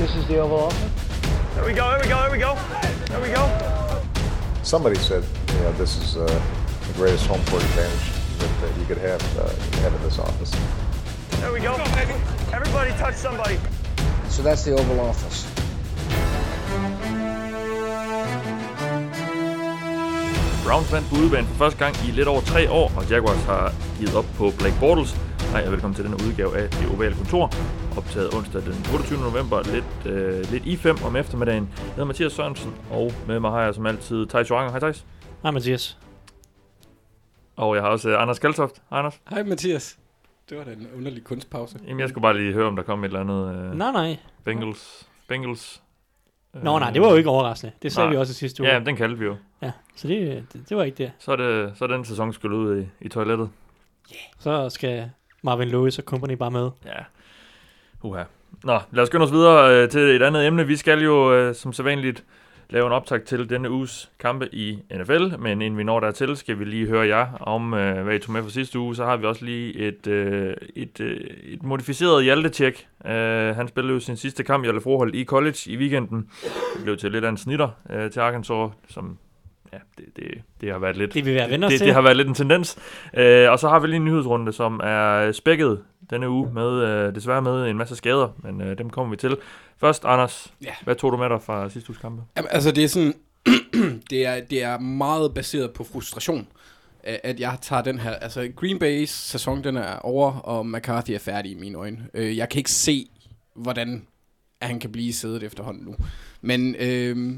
This is the Oval Office. There we go, there we go, there we go. There we go. Somebody said, you know, this is uh, the greatest home court advantage that, that you could have, uh, have in this office. There we go. Everybody touch somebody. So that's the Oval Office. Browns vandt på udebane for første gang i lidt over tre år, og Jaguars har givet op på Blake Bortles. Hej og velkommen til denne udgave af Det Ovale Kontor, optaget onsdag den 28. november, lidt, øh, lidt i 5 om eftermiddagen. Jeg hedder Mathias Sørensen, og med mig har jeg som altid Thijs Joranger. Hej Thijs. Hej Mathias. Og jeg har også øh, Anders Kaltoft. Hej Anders. Hej Mathias. Det var da en underlig kunstpause. Jamen, jeg skulle bare lige høre, om der kom et eller andet øh, Nej, nej. Bengals. Bengals. Nå, nej, det var jo ikke overraskende. Det sagde nej. vi også i sidste uge. Ja, den kaldte vi jo. ja så det, det, det var ikke det. Så er, det, så er den sæson skulle ud i, i toilettet. Så skal Marvin Lewis og company bare med. Ja. Uha. Nå, lad os skynde os videre øh, til et andet emne. Vi skal jo øh, som sædvanligt lave en optag til denne uges kampe i NFL, men inden vi når dertil, skal vi lige høre jer om, øh, hvad I tog med for sidste uge. Så har vi også lige et, øh, et, øh, et modificeret Hjalte-tjek. Øh, han spillede jo sin sidste kamp, Hjalte Froholt, i college i weekenden. Det blev til lidt af en snitter øh, til Arkansas, som ja, det, det, det har været lidt Det vil være venner det, til. det har været lidt en tendens. Øh, og så har vi lige en nyhedsrunde, som er spækket denne uge, med øh, desværre med en masse skader, men øh, dem kommer vi til. Først, Anders, Ja. hvad tog du med dig fra sidste uges kampe? Jamen, altså, det er sådan... det, er, det er meget baseret på frustration, at at jeg tager den her... Altså, Green Bay's sæson, den er over, og McCarthy er færdig i mine øjne. Øh, jeg kan ikke se, hvordan at han kan blive siddet efterhånden nu. Men øh,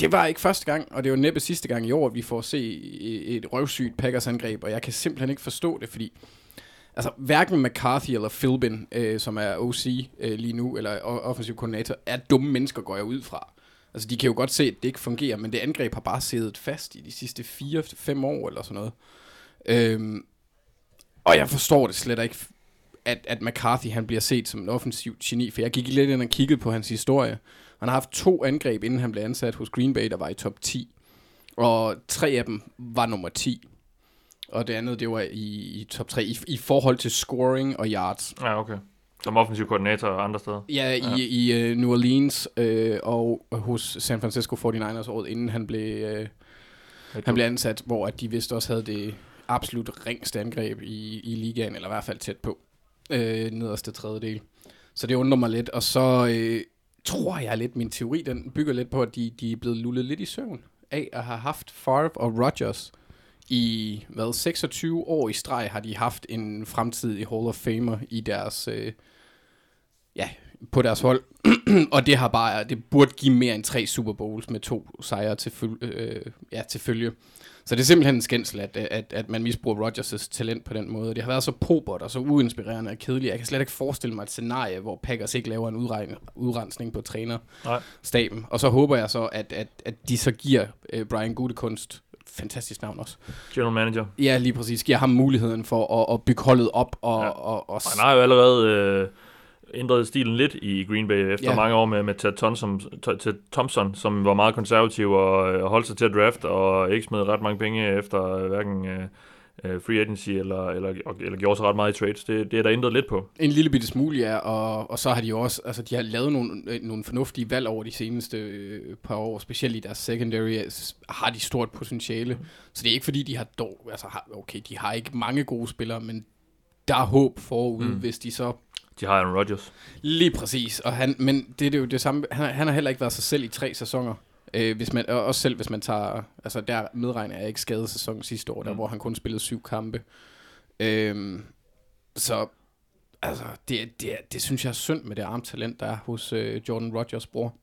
det var ikke første gang, og det var næppe sidste gang i år, at vi får se et røvsygt Packers-angreb, og jeg kan simpelthen ikke forstå det, fordi Altså, hverken McCarthy eller Philbin, øh, som er OC øh, lige nu, eller offensiv koordinator, er dumme mennesker, går jeg ud fra. Altså, de kan jo godt se, at det ikke fungerer, men det angreb har bare siddet fast i de sidste 4-5 år, eller sådan noget. Øhm, og jeg forstår det slet ikke, at, at McCarthy han bliver set som en offensiv geni, for jeg gik lidt ind og kiggede på hans historie. Han har haft to angreb, inden han blev ansat hos Green Bay, der var i top 10. Og tre af dem var nummer 10. Og det andet, det var i, i top 3, i, i forhold til scoring og yards. Ja, okay. Som offensiv koordinator og andre steder. Ja, i, i uh, New Orleans øh, og hos San Francisco 49ers året inden han blev, øh, han blev ansat, hvor at de vist også havde det absolut ringste angreb i, i ligaen, eller i hvert fald tæt på, øh, nederste tredjedel. Så det undrer mig lidt, og så øh, tror jeg lidt, min teori, den bygger lidt på, at de, de er blevet lullet lidt i søvn af at have haft Favre og Rodgers i, hvad, 26 år i streg har de haft en fremtidig Hall of Famer i deres, øh, ja, på deres hold. og det har bare, det burde give mere end tre Super Bowls med to sejre til, følge, øh, ja, til følge. Så det er simpelthen en skændsel, at, at, at man misbruger Rodgers' talent på den måde. Det har været så probert og så uinspirerende og kedeligt. Jeg kan slet ikke forestille mig et scenarie, hvor Packers ikke laver en udrensning på trænerstaben. Og så håber jeg så, at, at, at de så giver øh, Brian Gutekunst, fantastisk navn også, General manager. Ja, lige præcis. Giver ham muligheden for at, at bygge holdet op. Og, ja. og, og, Og han har jo allerede øh, ændret stilen lidt i Green Bay efter Ja. mange år med, med Ted, Thompson, Ted Thompson, som var meget konservativ og, øh, holdt sig til at draft og ikke smed ret mange penge efter øh, hverken øh, øh, free agency eller, eller, eller gjorde sig ret meget i trades. Det, det er der ændret lidt på. en lille bitte smule, ja. Og, og så har de jo også, altså de har lavet nogle, øh, nogle fornuftige valg over de seneste øh, par år, specielt i deres secondary, altså, har de stort potentiale. Så det er ikke fordi, de har dog, altså har, okay, de har ikke mange gode spillere, men der er håb forude, Mm. mm. hvis de så De har Aaron Rodgers. Lige præcis, og han, men det er jo det samme, han, han har heller ikke været sig selv i tre sæsoner. Øh, hvis man, og også selv hvis man tager, altså der medregner jeg ikke skadesæsonen sidste år, der Mm. hvor han kun spillede syv kampe. Øhm, så altså, det, det, det synes jeg er synd med det armtalent, der er hos øh, Jordan Rodgers bror.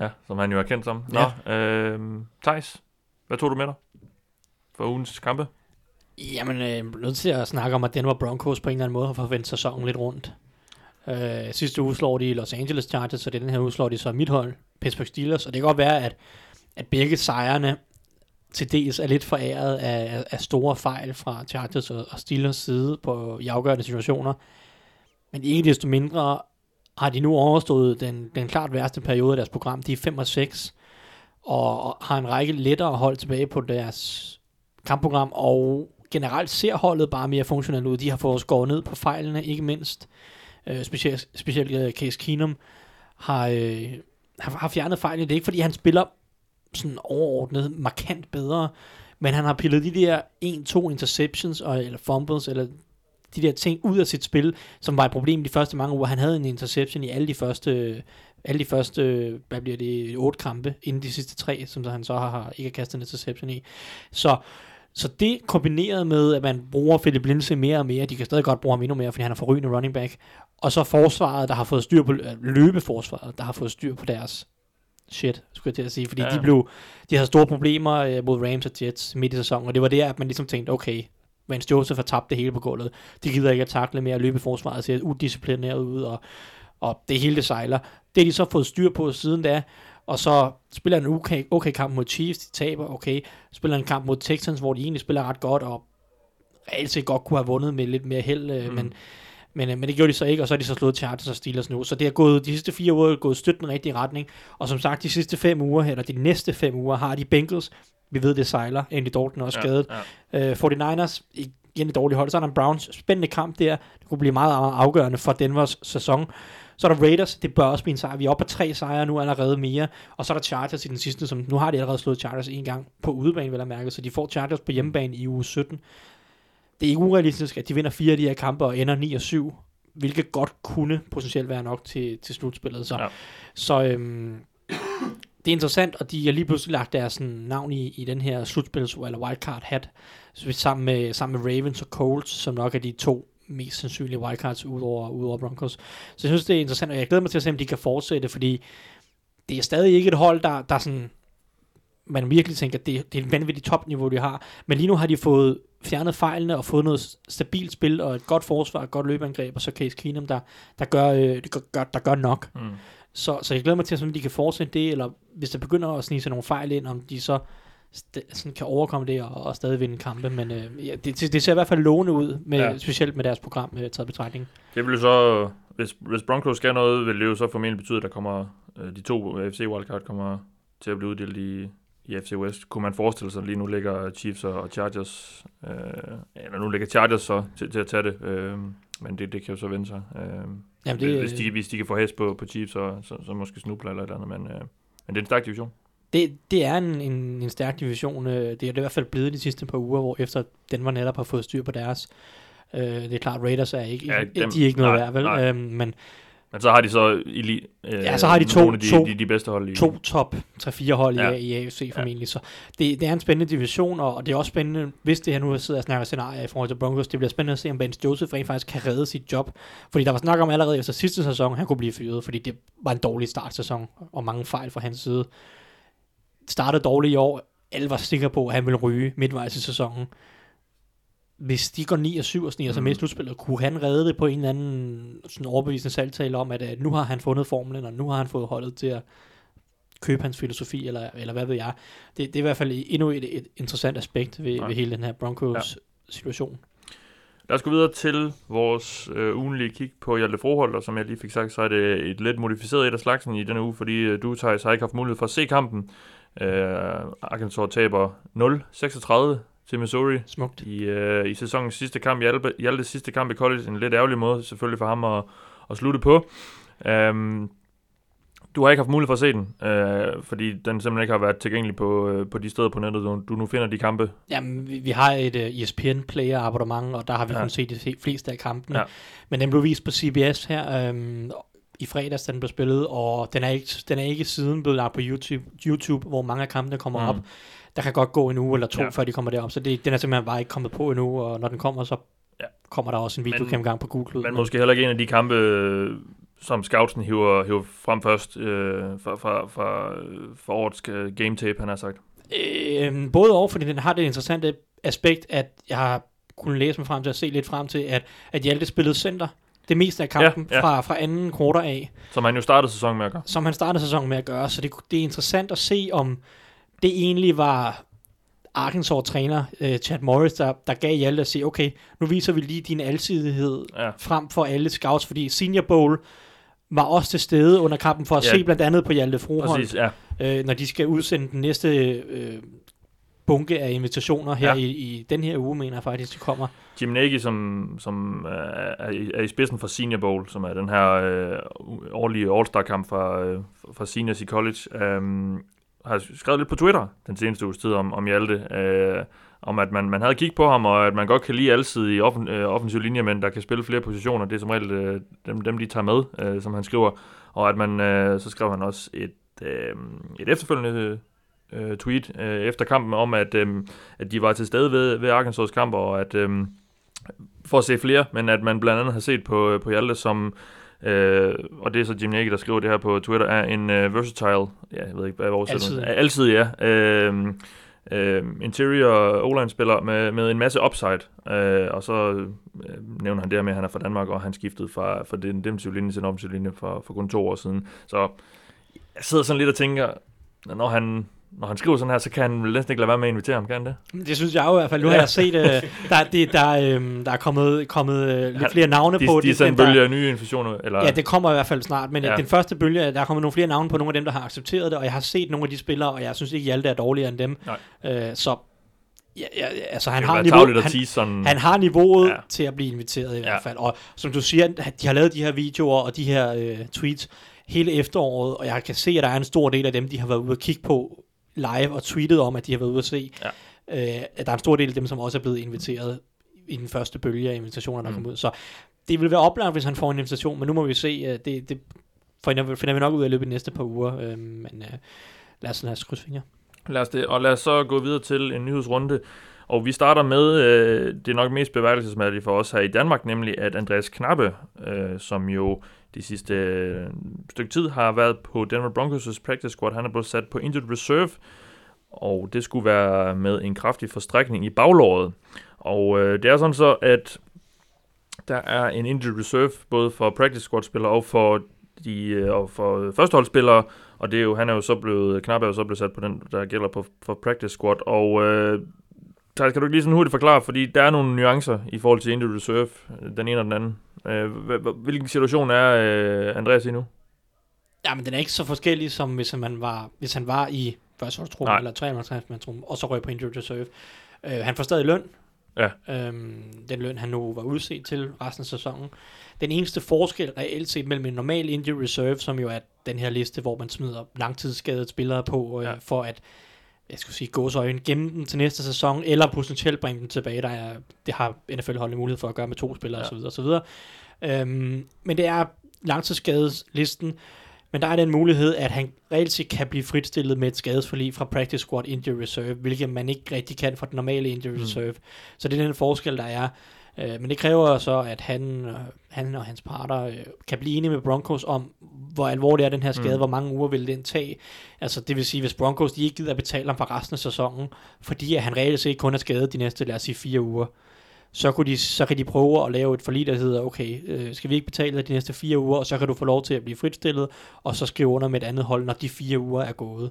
Ja, som han jo er kendt som. Nå, ja. øh, Thijs, hvad tog du med dig for ugens kampe? Jamen, øh, jeg er nødt til at snakke om, at Denver Broncos på en eller anden måde har forventet sæsonen lidt rundt. Øh, sidste uge slår de Los Angeles Chargers, og det den her uge slår de så mit hold, Pittsburgh Steelers. Og det kan godt være, at, at begge sejrene til dels er lidt foræret af, af, af store fejl fra Chargers og, og Steelers side på, i afgørende situationer. Men ikke desto mindre har de nu overstået den, den klart værste periode af deres program. De er 5 og 6, og, og har en række lettere hold tilbage på deres kampprogram, og generelt ser holdet bare mere funktionelt ud. De har fået skåret ned på fejlene, ikke mindst. Øh, specielt, specielt Case Keenum har, øh, har, har fjernet fejlene. Det er ikke, fordi han spiller sådan overordnet markant bedre, men han har pillet de der 1-2 interceptions, og, eller fumbles, eller de der ting ud af sit spil, som var et problem de første mange uger. Han havde en interception i alle de første, alle de første, hvad bliver det, otte kampe, inden de sidste tre, som han så har, har ikke har kastet en interception i. Så, så det kombineret med, at man bruger Philip Lindsay mere og mere, de kan stadig godt bruge ham endnu mere, fordi han er forrygende running back, og så forsvaret, der har fået styr på, øh, løbeforsvaret, der har fået styr på deres shit, skulle jeg til at sige, fordi Ja. ja. de blev, de havde store problemer øh, mod Rams og Jets midt i sæsonen, og det var der, at man ligesom tænkte, okay, Vance Joseph har tabt det hele på gulvet, de gider ikke at takle mere, løbeforsvaret ser udisciplineret ud, og, og det hele det sejler. Det har de så fået styr på siden da, og så spiller en okay, okay kamp mod Chiefs, de taber, okay, spiller en kamp mod Texans, hvor de egentlig spiller ret godt, og set godt kunne have vundet med lidt mere held, øh, Mm. men, men, øh, men det gjorde de så ikke, og så har de så slået Chargers og Steelers nu. Så det er gået, de sidste fire uger er gået støt den rigtige retning, og som sagt, de sidste fem uger, eller de næste fem uger, har de Bengals, vi ved, det sejler, Andy Dalton er også skadet, Ja. Øh, 49ers, igen et dårligt hold. Så er der en Browns, spændende kamp der. Det kunne blive meget afgørende for Denvers sæson. Så er der Raiders, det bør også blive en sejr. Vi er oppe på tre sejre nu allerede mere. Og så er der Chargers i den sidste, som nu har de allerede slået Chargers en gang på udebane, vil jeg mærke. Så de får Chargers på hjemmebane i uge 17. Det er ikke urealistisk, at de vinder fire af de her kampe og ender 9 og 7, hvilket godt kunne potentielt være nok til, til slutspillet. Så, Ja. så øhm, det er interessant, og de har lige pludselig lagt deres sådan, navn i, i den her slutspils- eller wildcard hat, så vi sammen med, sammen med Ravens og Colts, som nok er de to mest sandsynlige wildcards ud over, ud over Broncos. Så jeg synes, det er interessant, og jeg glæder mig til at se, om de kan fortsætte, fordi det er stadig ikke et hold, der, der sådan, man virkelig tænker, det, det er et vanvittigt topniveau, de har. Men lige nu har de fået fjernet fejlene og fået noget stabilt spil og et godt forsvar, et godt løbeangreb, og så Case Keenum, der, der, gør, øh, det gør, der gør nok. Mm. Så, så jeg glæder mig til, at sådan, de kan fortsætte det, eller hvis der begynder at snige sig nogle fejl ind, om de så st- sådan kan overkomme det og, og stadig vinde kampe. Men øh, ja, det, det, ser i hvert fald lovende ud, med, Ja. specielt med deres program øh, taget betragtning. Det vil så, hvis, hvis Broncos skal noget, vil det jo så formentlig betyde, at der kommer, øh, de to FC wildcard kommer til at blive uddelt i, i FC West. Kunne man forestille sig, lige nu ligger Chiefs og Chargers, øh, eller nu ligger Chargers så til, til at tage det, øh, men det, det kan jo så vende sig. Øh, Jamen, det, hvis, de, hvis de kan få hest på, på Chiefs, så, så, så måske snubler eller et eller andet, men, øh, men det er en stærk division. Det, det er en, en, en stærk division. Øh, det er det i hvert fald blevet de sidste par uger, hvor efter Denver netop har fået styr på deres. Øh, det er klart, Raiders er ikke, Ja, ja, dem- de er ikke noget nej, værd, vel? nej. Øhm, men Men så har de så i øh, Ja, så har de to- de, to- de, de bedste hold i. to top 3-4 hold Ja. ja. i, i AFC formentlig. Så det, det er en spændende division, og, og det er også spændende, hvis det her nu sidder og snakker scenarier i forhold til Broncos, det bliver spændende at se, om Vance Joseph rent faktisk kan redde sit job. Fordi der var snak om allerede efter sidste sæson, han kunne blive fyret, fordi det var en dårlig startsæson, og mange fejl fra hans side. Startede dårligt i år, alle var sikre på, at han ville ryge midtvejs i sæsonen. Hvis de går 9 og 7 og sniger sig Mm. med i slutspillet, kunne han redde det på en eller anden sådan overbevisende salgtale om, at, at nu har han fundet formlen, og nu har han fået holdet til at købe hans filosofi, eller, eller hvad ved jeg. Det, det er i hvert fald endnu et, et interessant aspekt ved, Ja. ved hele den her Broncos ja. Lad os gå videre til vores øh, ugenlige kig på Hjalte Froholt, og som jeg lige fik sagt, så er det et lidt modificeret et af slagsen i denne uge, fordi øh, du, Thijs, har ikke haft mulighed for at se kampen. Øh, Arkansas taber 0-36 til Missouri Smukt. i, øh, i sæsonens sidste kamp. Hjalte, Hjaltes sidste kamp i college, en lidt ærgerlig måde selvfølgelig for ham at, at slutte på. Um, du har ikke haft mulighed for at se den, øh, fordi den simpelthen ikke har været tilgængelig på, øh, på de steder på nettet, du, du nu finder de kampe. Jamen, vi, vi har et uh, ESPN Player abonnement, og der har vi Ja. kun set de fleste af kampene. Ja. Men den blev vist på CBS her øhm, i fredags, da den blev spillet, og den er ikke, den er ikke siden blevet lagt på YouTube, YouTube hvor mange af kampene kommer Mm. op. Der kan godt gå en uge eller to, Ja. før de kommer derop, så det, den er simpelthen bare ikke kommet på endnu, og når den kommer, så Ja. kommer der også en videogennemgang på Google. Men måske heller ikke en af de kampe, øh, som scoutsen hiver, hiver frem først øh, fra, fra, fra, fra årets øh, game tape, han har sagt. Øh, både over, fordi den har det interessante aspekt, at jeg har kunnet læse mig frem til at se lidt frem til, at, at Hjalte spillede center det meste af kampen Ja, ja. Fra, fra anden quarter af, Som han jo startede sæsonen med at gøre. som han startede sæsonen med at gøre. Så det, det er interessant at se, om det egentlig var Arkansas-træner uh, Chad Morris, der, der gav Hjalte at sige, okay, nu viser vi lige din alsidighed Ja. frem for alle scouts, fordi Senior Bowl var også til stede under kampen for at ja. se blandt andet på Hjalte Froholt Præcis, ja. øh, når de skal udsende den næste øh, bunke af invitationer her Ja. i, i den her uge, mener jeg faktisk, de kommer. Jim Nagy, som, som øh, er, i, er i spidsen for Senior Bowl, som er den her øh, årlige All-Star-kamp fra, øh, fra seniors i college, øh, har skrevet lidt på Twitter den seneste uges tid om, om Hjalte, øh, om at man, man havde kigget på ham, og at man godt kan lide alsidige offen, øh, offensive linjemænd, der kan spille flere positioner. Det er som regel øh, dem, dem, de tager med, øh, som han skriver. Og at man, øh, så skrev han også et, øh, et efterfølgende øh, tweet øh, efter kampen om, at, øh, at de var til stede ved, ved Arkansas kamp, og at øh, for at se flere, men at man blandt andet har set på, på Hjalte som, øh, og det er så Jim Nagy, der skriver det her på Twitter, er en øh, versatile, ja, jeg ved ikke, hvad oversættelsen? Alsidig. Altid, ja. Øh, øh, interior o spiller med, med en masse upside, øh, og så øh, nævner han det her med, at han er fra Danmark, og han skiftede fra, fra den defensive linje til en offensiv linje for, for kun to år siden. Så jeg sidder sådan lidt og tænker, når han, når han skriver sådan her, så kan han vel næsten ikke lade være med at invitere ham, kan han det? Det synes jeg jo i hvert fald. Nu har jeg set, øh, der, det, der, øh, der er kommet, kommet øh, lidt flere navne De, på. de er sådan en bølge af nye informationer, eller? Ja, det kommer i hvert fald snart, men Ja. den første bølge, der er kommet nogle flere navne på nogle af dem, der har accepteret det, og jeg har set nogle af de spillere, og jeg synes ikke, Hjalte er dårligere end dem. Nej. Øh, så ja, ja, altså, han har, niveau, han, sådan, han har niveauet Ja. til at blive inviteret i Ja. hvert fald. Og som du siger, de har lavet de her videoer og de her øh, tweets hele efteråret, og jeg kan se, at der er en stor del af dem, de har været ude at kigge på live og tweetet om, at de har været ude at se. Ja. Øh, at der er en stor del af dem, som også er blevet inviteret i den første bølge af invitationer, der Mm. kom ud. Så det vil være oplagt, hvis han får en invitation, men nu må vi se. Øh, det, det finder, finder vi nok ud af i løbet af de næste par uger. Øh, men øh, lad os lade os krydse fingre. Lad os det, og lad os så gå videre til en nyhedsrunde. Og vi starter med, øh, det nok mest beværkelsesmærkelige for os her i Danmark, nemlig at Andreas Knappe, øh, som jo de sidste øh, stykke tid har været på Denver Broncos' practice squad, han er blevet sat på injured reserve, og det skulle være med en kraftig forstrækning i baglåret. Og øh, det er sådan så, at der er en injured reserve, både for practice squad-spillere og for de øh, og for førsteholdsspillere, og det er jo, han er jo så blevet, Knap er jo så blevet sat på den, der gælder på, for practice squad, og øh, Thijs, kan du ikke lige sådan hurtigt forklare, fordi der er nogle nuancer i forhold til injured reserve, den ene og den anden. Øh, hv- hv- hvilken situation er øh, Andreas i nu? Ja, men den er ikke så forskellig, som hvis han var, hvis han var i førsteholdstruppen eller 350 truppen og så røg på injured reserve. Øh, han får stadig løn. Ja. Øhm, den løn, han nu var udset til resten af sæsonen. Den eneste forskel reelt set mellem en normal injured reserve, som jo er den her liste, hvor man smider langtidsskadede spillere på, øh, ja. for at jeg skulle sige, gåsøjne, gemme dem til næste sæson, eller potentielt bringe dem tilbage. Der er, det har NFL-holdet mulighed for at gøre med to spillere Ja. osv. osv. Øhm, men det er langtidsskadeslisten, men der er den mulighed, at han reelt set kan blive fritstillet med et skadesforlig fra practice squad injury reserve, hvilket man ikke rigtig kan fra den normale injury Mm. mm. reserve. Så det er den forskel, der er. Øh, men det kræver så, at han, øh, han og hans parter øh, kan blive enige med Broncos om, hvor alvorlig er den her skade, Mm. hvor mange uger vil den tage. Altså det vil sige, hvis Broncos de ikke gider at betale ham for resten af sæsonen, fordi at han reelt set kun er skadet de næste, lad os sige, fire uger, så, kunne de, så kan de prøve at lave et forlig, der hedder, okay, øh, skal vi ikke betale dig de næste fire uger, og så kan du få lov til at blive fritstillet, og så skrive under med et andet hold, når de fire uger er gået.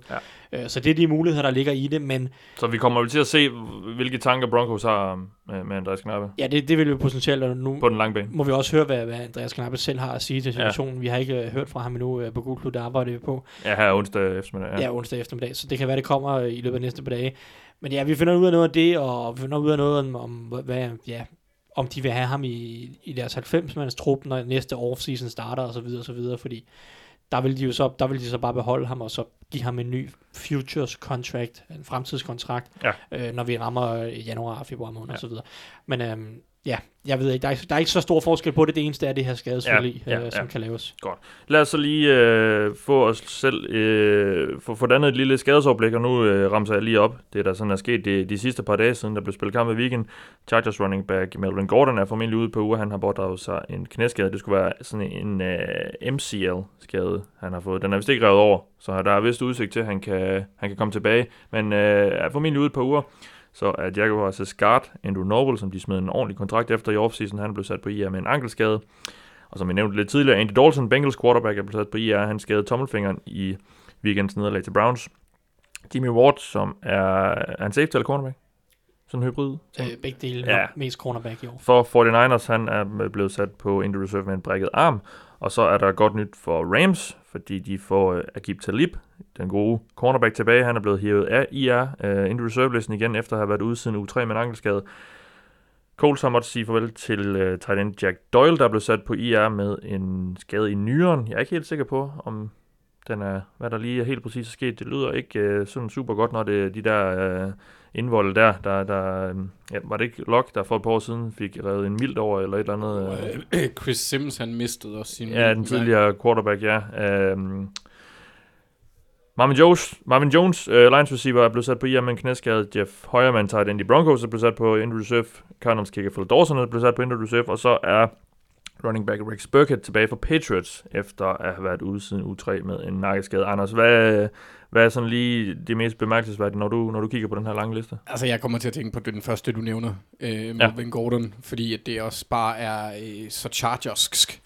Ja. Øh, så det er de muligheder, der ligger i det, men Så vi kommer vel til at se, hvilke tanker Broncos har med, med Andreas Knappe ja, det, det vil vi potentielt, og nu på den lange bane. må vi også høre, hvad, hvad Andreas Knappe selv har at sige til situationen. Ja. Vi har ikke øh, hørt fra ham endnu øh, på Google der arbejder vi på. Ja, her onsdag eftermiddag. Ja. ja, onsdag eftermiddag, så det kan være, det kommer øh, i løbet af næste par dage. Men ja, vi finder ud af noget af det, og vi finder ud af noget om, om hvad, ja, om de vil have ham i, i deres 90-mands trup, når næste offseason starter, og så videre, og så videre, fordi der vil de jo så, der vil de så bare beholde ham, og så give ham en ny futures contract, en fremtidskontrakt, Ja. øh, når vi rammer januar, februar måned, ja. og så videre. Men øhm, ja, jeg ved ikke, der er, ikke- der er ikke så stor forskel på det, det eneste er det her skadesforlig, Ja, ja, ja, som ja. kan laves. Lad os så lige øh, få os selv øh, få, få dannet et lille skadesoverblik, og nu øh, ramser jeg lige op. Det der sådan er sket de, de sidste par dage siden, der blev spillet kamp i weekend. Chargers running back Melvin Gordon er formentlig ude på uge. Han har pådraget sig en knæskade. Det skulle være sådan en øh, MCL-skade, han har fået. Den er vist ikke revet over, så der er vist udsigt til, at han kan, han kan komme tilbage. Men øh, er formentlig ude på uger. Så er Jaguars' guard, Andrew Noble, som de smed en ordentlig kontrakt efter i offseason, han blev sat på IR med en ankelskade. Og som jeg nævnte lidt tidligere, Andy Dalton, Bengals quarterback, er blevet sat på IR. Han skadede tommelfingeren i weekends nederlag til Browns. Jimmy Ward, som er, er han safety eller cornerback? Sådan en hybrid. Øh, begge dele, ja. mest cornerback i år. For 49ers, han er blevet sat på injury reserve med en brækket arm. Og så er der godt nyt for Rams, fordi de får øh, Agib Talib, den gode cornerback tilbage. Han er blevet hævet af IR, øh, ind reserve-listen igen, efter at have været ude siden u 3 med en ankelskade. Coles har måttet sige farvel til øh, tight end Jack Doyle, der blev sat på IR med en skade i nyren. Jeg er ikke helt sikker på, om den er, hvad der lige er helt præcis er sket. Det lyder ikke uh, sådan super godt, når det er de der uh, indvolde der. der, der um, ja, var det ikke Locke, der for et par år siden fik reddet en mild over, eller et eller andet? Uh, Øh, Chris Sims, han mistede også sin... Ja, den tidligere quarterback, ja. Um, Marvin Jones, Marvin Jones uh, Lions receiver, er blevet sat på IR med en knæskade. Jeff Højerman, tight end i Broncos, er blevet sat på injured reserve. Cardinals kicker Phil Dawson er blevet sat på injured reserve. Og så er running back Rex Burkhead tilbage for Patriots, efter at have været ude siden u 3 med en nakkeskade. Anders, hvad, hvad er sådan lige det mest bemærkelsesværdige, når du, når du kigger på den her lange liste? Altså, jeg kommer til at tænke på den første, du nævner, øh, Melvin ja. Gordon, fordi at det også bare er øh, så chargersk.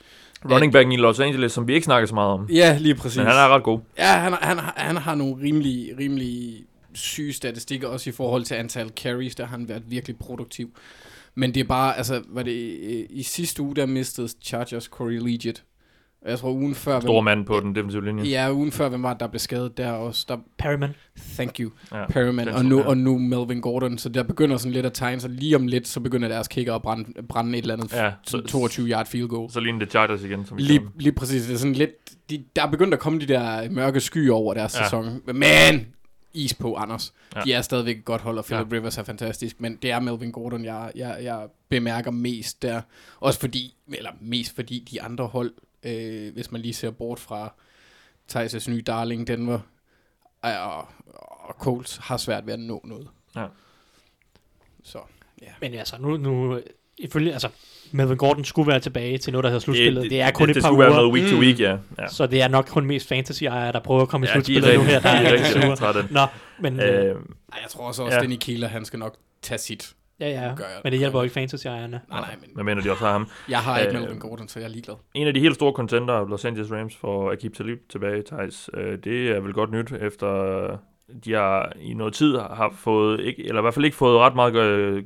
Running backen i Los Angeles, som vi ikke snakker så meget om. Ja, lige præcis. Men han er ret god. Ja, han, han, han har nogle rimelig, rimelig syge statistikker, også i forhold til antal carries, der har han været virkelig produktiv. Men det er bare, altså, var det i, i sidste uge, der mistede Chargers Corey Legit. Og jeg tror ugen før... Stor mand på den defensive linje. Ja, ugen før, hvem var det, der blev skadet der også? Der, Perryman. thank you, Ja, Perryman. Og nu, ja. og nu Melvin Gordon. Så der begynder sådan lidt at tegne sig. Lige om lidt, så begynder deres kicker at brænde, brænde et eller andet Ja, ja, så- 22 yard field goal. Så ligner det Chargers igen, som vi Lige, lige præcis. Det er sådan lidt... De, der er begyndt at komme de der mørke skyer over deres ja. sæson. Men is på, Anders. Ja. De er stadigvæk et godt hold, og Philip Ja. Rivers er fantastisk. Men det er Melvin Gordon, jeg, jeg, jeg bemærker mest der. Også fordi, eller mest fordi de andre hold, øh, hvis man lige ser bort fra Thijs' nye darling Denver, og, og Colts har svært ved at nå noget. Ja. Så, ja. Men altså, nu, nu ifølge, altså, Melvin Gordon skulle være tilbage til noget, der hedder slutspillet. Det, det er kun det, et det par skulle være uger, noget week to week, ja. ja. så det er nok kun mest fantasy-ejere, der prøver at komme i Ja, er slutspillet nu rigtig- her. Der de er er rigtig rigtig trætte. Nå, men øh, Øh, jeg tror også, også Ja. Danny Keeler, han skal nok tage sit. ja, ja, gør jeg- men det hjælper jo ikke fantasy-ejerne. Nej, nej, men hvad mener de også har ham? jeg har ikke Øh, Melvin Gordon, så jeg er ligeglad. En af de helt store contender, Los Angeles Rams, for Akib Talib tilbage, Thijs. Øh, det er vel godt nyt, efter de har i noget tid har fået, ikke, eller i hvert fald ikke fået ret meget øh,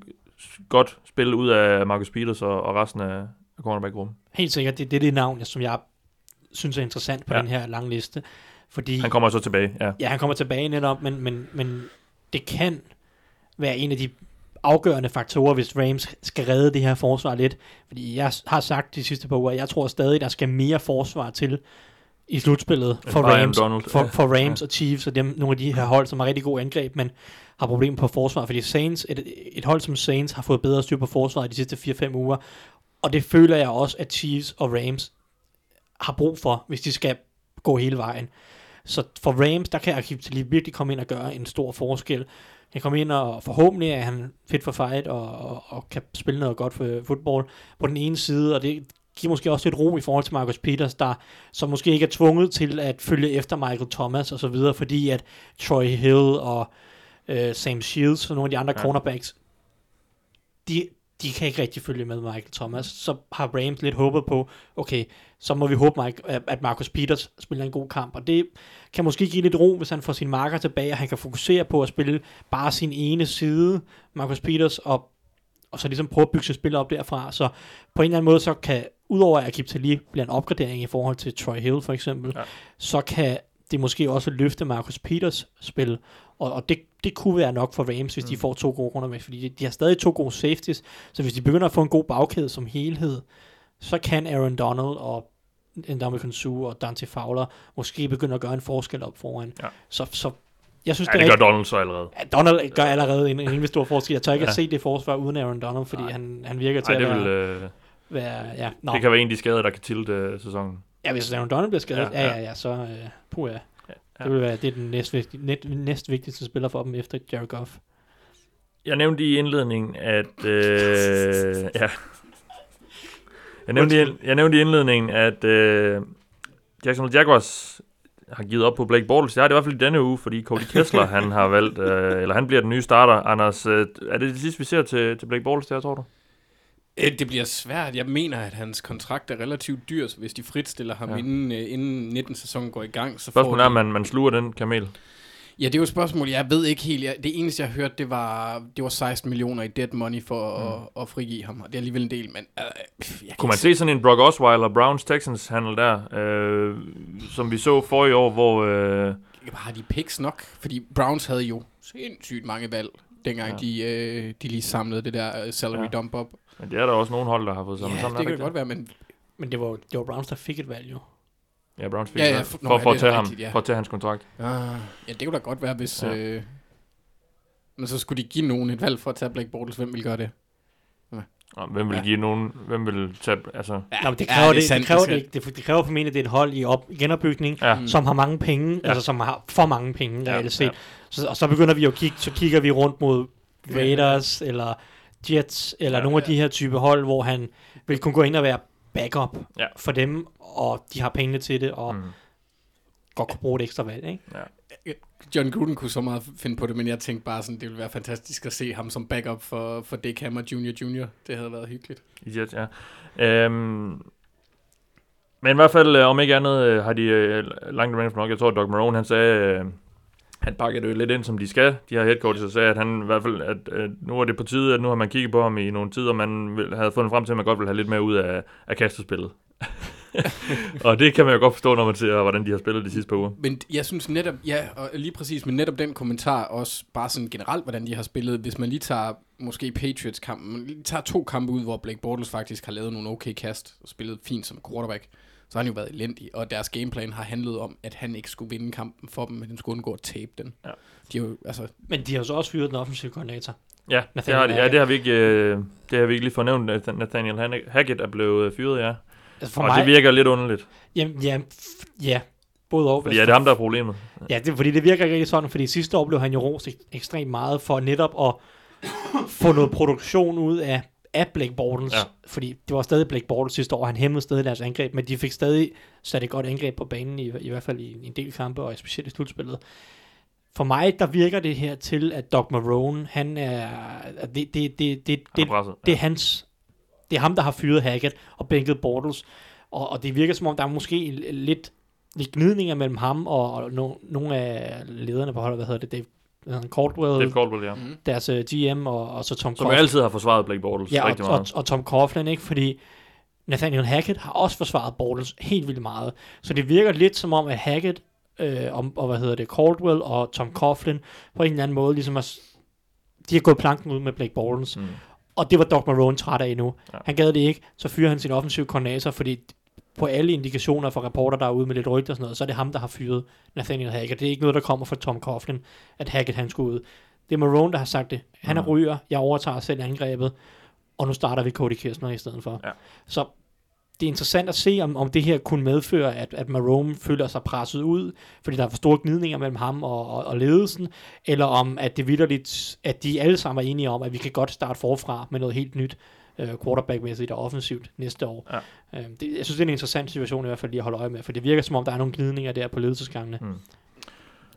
godt spil ud af Marcus Peters og, og resten af, af cornerback-gruppen. Helt sikkert, det, det er det navn, som jeg synes er interessant på Ja. den her lange liste. Fordi, Han kommer så tilbage, ja. ja, han kommer tilbage netop, men, men, men det kan være en af de afgørende faktorer, hvis Rams skal redde det her forsvar lidt. Fordi jeg har sagt de sidste par uger, jeg tror stadig, der skal mere forsvar til i slutspillet for Rams, for, for Rams og Chiefs og dem, nogle af de her hold, som har rigtig gode angreb, men har problemer på forsvar. Fordi Saints, et, et hold som Saints har fået bedre styr på forsvaret de sidste 4-5 uger, og det føler jeg også, at Chiefs og Rams har brug for, hvis de skal gå hele vejen. Så for Rams, der kan Akib virkelig komme ind og gøre en stor forskel. Han kommer ind og forhåbentlig er han fit for fight og, og, og kan spille noget godt for fodbold på den ene side, og det giver måske også lidt ro i forhold til Marcus Peters, der som måske ikke er tvunget til at følge efter Michael Thomas og så videre, fordi at Troy Hill og øh, Sam Shields og nogle af de andre Ja. cornerbacks, de, de kan ikke rigtig følge med Michael Thomas. Så har Rams lidt håbet på, okay, så må vi håbe, Mike, at Marcus Peters spiller en god kamp. Og det kan måske give lidt ro, hvis han får sin marker tilbage, og han kan fokusere på at spille bare sin ene side, Marcus Peters, og, og så ligesom prøve at bygge sit spil op derfra. Så på en eller anden måde, så kan, udover at Akib Talib bliver en opgradering i forhold til Troy Hill for eksempel, ja. så kan det måske også løfte Marcus Peters spil. Og, og det, det kunne være nok for Rams, hvis mm. de får to gode runder med, fordi de, de har stadig to gode safeties, så hvis de begynder at få en god bagkæde som helhed, så kan Aaron Donald og Ndamukong Suh og Dante Fowler måske begynde at gøre en forskel op foran. Ja. Så, så jeg synes, Ja, det, det gør Donald så allerede. Ja, Donald gør allerede en, en rimelig stor forskel. Jeg tør ikke Ja. at se det forsvar uden Aaron Donald, fordi Nej. han, han virker til Nej, det at vil, være, øh, være ja, nå. det kan være en af de skader, der kan tilte øh, sæsonen. ja, hvis Aaron Donald bliver skadet, Ja, ja, ja. ja, ja, så øh, puh, ja. Ja. Det vil være det er den næst, næst, næst vigtigste spiller for dem efter Jared Goff. Jeg nævnte i indledningen, at... Øh, ja. Jeg nævnte, i, jeg nævnte i indledningen, at øh, Jacksonville Jaguars har givet op på Blake Bortles. Det er det i hvert fald i denne uge, fordi Cody Kessler, han har valgt, øh, eller han bliver den nye starter. Anders, øh, er det det sidste, vi ser til, til Blake Bortles der, tror du? Øh, Det bliver svært. Jeg mener, at hans kontrakt er relativt dyr, så hvis de fritstiller ham Ja. inden, uh, inden 19 sæsonen går i gang, så Spørgsmålet får er, om man, man sluger den kamel. Ja, det er jo et spørgsmål. Jeg ved ikke helt. Jeg, det eneste, jeg hørte, det var, det var 16 millioner i dead money for mm. at, at frigive ham. Og det er alligevel en del, men... Øh, jeg Kunne man se sådan en Brock Osweiler Browns Texans handel der, øh, som vi så for i år, hvor... Øh, Har de picks nok? Fordi Browns havde jo sindssygt mange valg, dengang Ja. de, øh, de lige samlede det der øh, salary ja. dump op. men det er der også nogle hold, der har fået sammen. Ja, sådan det kan ikke godt være, men Men det var, det var Browns, der fik et valg jo. Ja, Browns fik Ja, ja, ja, ja, for- for, for, ja, for, at det tage ham, rigtigt, ja. for at tage hans kontrakt. Ah, ja, det kunne da godt være, hvis... Ja. Ja. Øh, men så skulle de give nogen et valg for at tage Blake Bortles. Hvem vil gøre det? Nå, hvem vil Ja. give nogen... Hvem vil tage... Altså, Ja, Nå, men det kræver, ja, det, sandt, det, kræver er det, det, det kræver formentlig, at det er et hold i op, genopbygning, ja. Mm. som har mange penge, Ja. ja. altså som har for mange penge, Ja, ja, reelt set. ja. Ja. Så, og så begynder vi jo at kigge, så kigger vi rundt mod Raiders, eller Jets, eller Ja, ja, nogle af de her type hold, hvor han vil kunne gå ind og være backup Ja. for dem, og de har pengene til det, og Mm. godt kunne bruge et ekstra valg, ikke? John Gruden kunne så meget finde på det, men jeg tænkte bare sådan, det ville være fantastisk at se ham som backup for, for Dick Hammer Jr. Jr. Det havde været hyggeligt. Jets, ja. Øhm, men i hvert fald, øh, om ikke andet, øh, har de øh, langt range nok. Jeg tror, at Doc Marone, han sagde, øh, han pakkede det jo lidt ind, som de skal. De her headcoaches, og sagde, at han i hvert fald, at øh, nu er det på tide, at nu har man kigget på ham i nogle tider, og man vil, havde fundet frem til, at man godt vil have lidt mere ud af, af kastespillet. og det kan man jo godt forstå, når man ser, hvordan de har spillet de sidste par uger. Men jeg synes netop, ja, og lige præcis, men netop den kommentar også, bare sådan generelt, hvordan de har spillet, hvis man lige tager måske Patriots-kampen, man lige tager to kampe ud, hvor Blake Bortles faktisk har lavet nogle okay kast, og spillet fint som quarterback, så har han jo været elendig, og deres gameplan har handlet om, at han ikke skulle vinde kampen for dem, men den skulle undgå at tabe den. Ja. De er jo, altså, Men de har jo så også fyret den offensive koordinator. Ja, det Nathaniel har, de, ja, det har vi ikke, øh, det har vi ikke lige fornævnt. at Nathaniel Han- Hackett er blevet øh, fyret, ja. Altså for og mig, det virker lidt underligt. jamen, ja, ja, både og. Fordi ja, det er ham, der er problemet. Ja, det, fordi det virker ikke rigtig sådan, fordi sidste år blev han jo rost ek- ekstremt meget for netop at få noget produktion ud af, af Blake Bortles. Ja. Fordi det var stadig Blake Bortles sidste år, han hæmmede stadig deres angreb, men de fik stadig sat et godt angreb på banen, i, i hvert fald i en del kampe, og specielt i slutspillet. For mig, der virker det her til, at Doc Marone, han er, det, det, det, det, er det, presset. det er hans, det er ham, der har fyret Hackett og bænket Bortles, og, og det virker som om, der er måske lidt, lidt gnidninger mellem ham og, og no, nogle af lederne på holdet, hvad hedder det, Dave, hedder Caldwell, Dave Caldwell, ja. mm. deres uh, GM, og, og så Tom Som jo Coughlin. altid har forsvaret Blake Bortles Ja, rigtig og, meget. og, og Tom Coughlin, ikke? Fordi Nathaniel Hackett har også forsvaret Bortles helt vildt meget. Så det virker lidt som om, at Hackett øh, og, og, hvad hedder det, Caldwell og Tom Coughlin på en eller anden måde ligesom har, de har gået planken ud med Blake Bortles. Mm. Og det var Doc Marone træt af nu. Ja. Ja. Han gad det ikke, så fyrer han sin offensive koordinator, fordi på alle indikationer fra reporter, der er ude med lidt rygter og sådan noget, så er det ham, der har fyret Nathaniel Hackett. Det er ikke noget, der kommer fra Tom Coughlin, at Hackett han skulle ud. Det er Marone, der har sagt det. Han er Mm. ryger, jeg overtager selv angrebet, og nu starter vi Cody Kessler i stedet for. Ja. Så det er interessant at se, om, om det her kunne medføre, at, at Marone føler sig presset ud, fordi der er for store gnidninger mellem ham og, og, og ledelsen, eller om at det vidderligt, at de alle sammen er enige om, at vi kan godt starte forfra med noget helt nyt øh, quarterback-mæssigt og offensivt næste år. Ja. Øh, det, jeg synes, det er en interessant situation i hvert fald lige at holde øje med, for det virker som om, der er nogle gnidninger der på ledelsesgangene. Mm.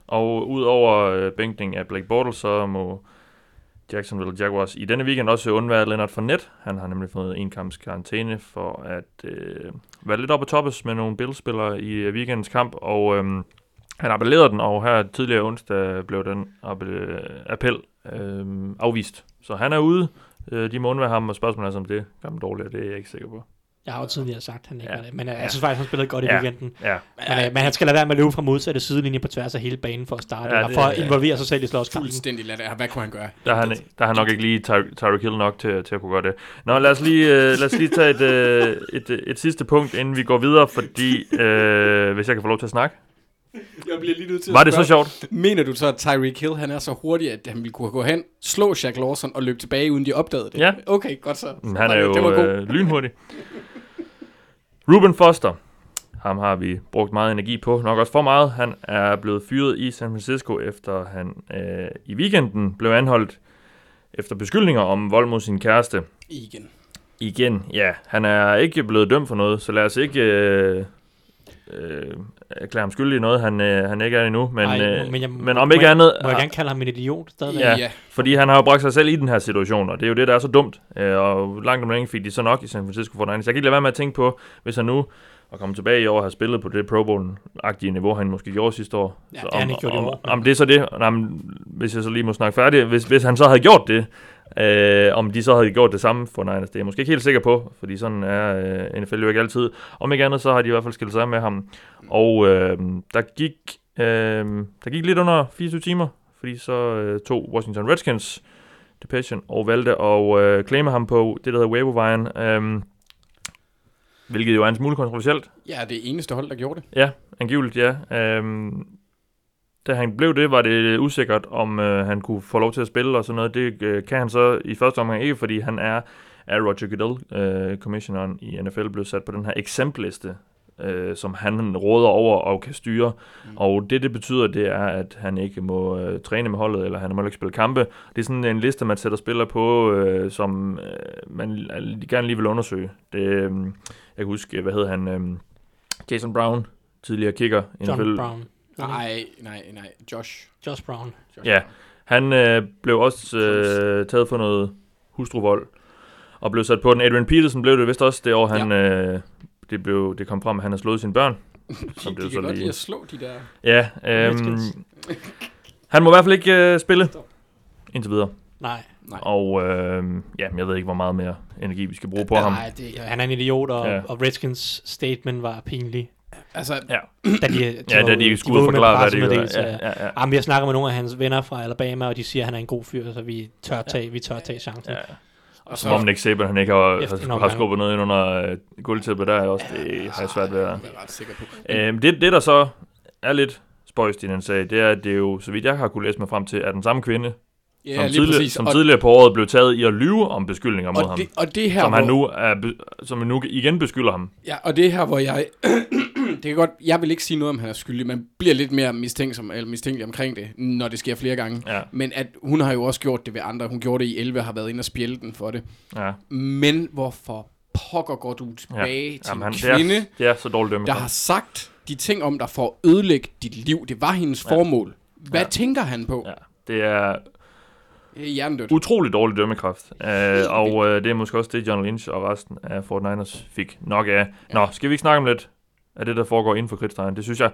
Og udover øh, bænkning af Blake Bortles, så må Jacksonville Jaguars i denne weekend også undvære Leonard Fournette. Han har nemlig fået en kamps karantæne for at øh, være lidt oppe at toppes med nogle Bills-spillere i øh, weekendens kamp, og øh, han appellerede den, og her tidligere onsdag blev den appel øh, afvist. Så han er ude. Øh, de må undvære ham, og spørgsmålet er, om det gør dem dårligere. Det er jeg ikke sikker på. Jeg har jo tidligere sagt, at han ikke Ja. ja. det, men øh, Ja. jeg synes faktisk, han spillede godt i Ja. weekenden. Ja, Men, øh, men han skal lade være med at løbe fra modsatte sidelinje på tværs af hele banen for at starte, Ja, ja, det- for at ja. involvere sig selv i slåskampen. fuldstændig lat. Hvad kunne han gøre? Der har han, der har han nok ikke lige Ty- Tyreek Hill nok til, til at kunne gøre det. Nå, lad os lige, øh, lad os lige tage et, øh, et, øh, et sidste punkt, inden vi går videre, fordi, øh, hvis jeg kan få lov til at snakke. Jeg bliver lige nødt til Var det så sjovt? Mener du så, at Tyreek Hill, han er så hurtig, at han ville kunne gå hen, slå Shaq Lawson og løbe tilbage, uden de opdagede det? Ja. Okay, godt så. Han er Det- det var jo god. øh, lynhurtig. Ruben Foster. Ham har vi brugt meget energi på, nok også for meget. Han er blevet fyret i San Francisco, efter han øh, i weekenden blev anholdt efter beskyldninger om vold mod sin kæreste. Igen. Igen, ja, han er ikke blevet dømt for noget, så lad os ikke øh, øh, erklære ham skyldig i noget, han, øh, han ikke er endnu. Men, Ej, øh, men jeg- men om må ikke jeg- andet, Må jeg gerne kalde ham en idiot stadigvæk? Ja. ja. fordi han har jo bragt sig selv i den her situation, og det er jo det, der er så dumt. Øh, og langt om længe fik de så nok i San Francisco 49ers. Jeg kan ikke lade være med at tænke på, hvis han nu at komme tilbage i år og have spillet på det Pro Bowl-agtige niveau, han måske gjorde sidste år. Ja, det har han ikke gjort i om, år. Om, om det er så det, om, hvis jeg så lige må snakke færdigt, hvis, hvis han så havde gjort det, øh, om de så havde gjort det samme for Niners, det er jeg måske ikke helt sikker på, fordi sådan er øh, NFL jo ikke altid. Om ikke andet, så har de i hvert fald skilt sig med ham. Og øh, der gik øh, der gik lidt under 24 timer, fordi så øh, tog Washington Redskins Depression og valgte at øh, claime ham på det, der hedder waiver øh, hvilket jo er en smule kontroversielt. Ja, det eneste hold, der gjorde det. Ja, angiveligt ja. Øhm, da han blev det, var det usikkert, om øh, han kunne få lov til at spille og sådan noget. Det øh, kan han så i første omgang ikke, fordi han er af Roger Goodell, øh, commissioneren i NFL, blev sat på den her exempelliste, øh, som han råder over og kan styre. Mm. Og det, det betyder, det er, at han ikke må øh, træne med holdet, eller han må ikke spille kampe. Det er sådan en liste, man sætter spillere på, øh, som øh, man gerne lige vil undersøge. Det, øh, jeg kan huske, hvad hedder han? Øh, Jason Brown, tidligere kicker. John NFL. Brown. Nej, nej, nej. Josh. Josh Brown. Josh Ja, han øh, blev også øh, taget for noget hustruvold, og blev sat på den. Adrian Peterson blev det vist også det år, han, øh, det, blev, det kom frem, at han har slået sine børn. De, Som det de jo så kan godt lige- lide at slå de der... Ja, øhm, han må i hvert fald ikke øh, spille indtil videre. Nej. Nej. Og øh, ja, jeg ved ikke, hvor meget mere energi vi skal bruge på ham. Nej, det, han er en idiot, og, Ja. ja. og Redskins statement var pinlig. Altså, Ja, Da de, de ja var da de skulle med forklare, hvad det er. Ja, ja, ja. Jamen, vi har snakket med nogle af hans venner fra Alabama, og de siger, at han er en god fyr, så vi tør tage, vi tør tage chancen. ja. og Som om Nick Saban, han ikke har, har, har skubbet noget ind under øh, gulvtæppet der, er også, det har jeg svært ved at... Jeg er ret sikker på. Øhm, det, det, der så er lidt spøjst i den sag, det er, at det er jo, så vidt jeg har kunne læse mig frem til, at den samme kvinde, Ja, som, lige tidligere, præcis. som og, tidligere på året blev taget i at lyve om beskyldninger mod og, ham, det, og det her, som han nu er, som nu igen beskylder ham. Ja, og det er her, hvor jeg... det kan godt... Jeg vil ikke sige noget om, han er skyldig. Man bliver lidt mere mistænksom, eller mistænkelig omkring det, når det sker flere gange. Ja, Men at hun har jo også gjort det ved andre. Hun gjorde det i 11 og har været inde og spjælde den for det. ja. Men hvorfor pokker går du tilbage ja. til Jamen, en kvinde, det, er, det er så dårligt dømme. der har sagt de ting om dig for at ødelægge dit liv? Det var hendes ja. formål. Hvad Ja. tænker han på? Ja, det er. Hjernedødt. utrolig dårlig dømmekraft. Uh, og uh, det er måske også det, John Lynch og resten af Fort Niners fik nok af. Nå, skal vi ikke snakke om lidt af det, der foregår inden for kridtstregen? Det synes jeg.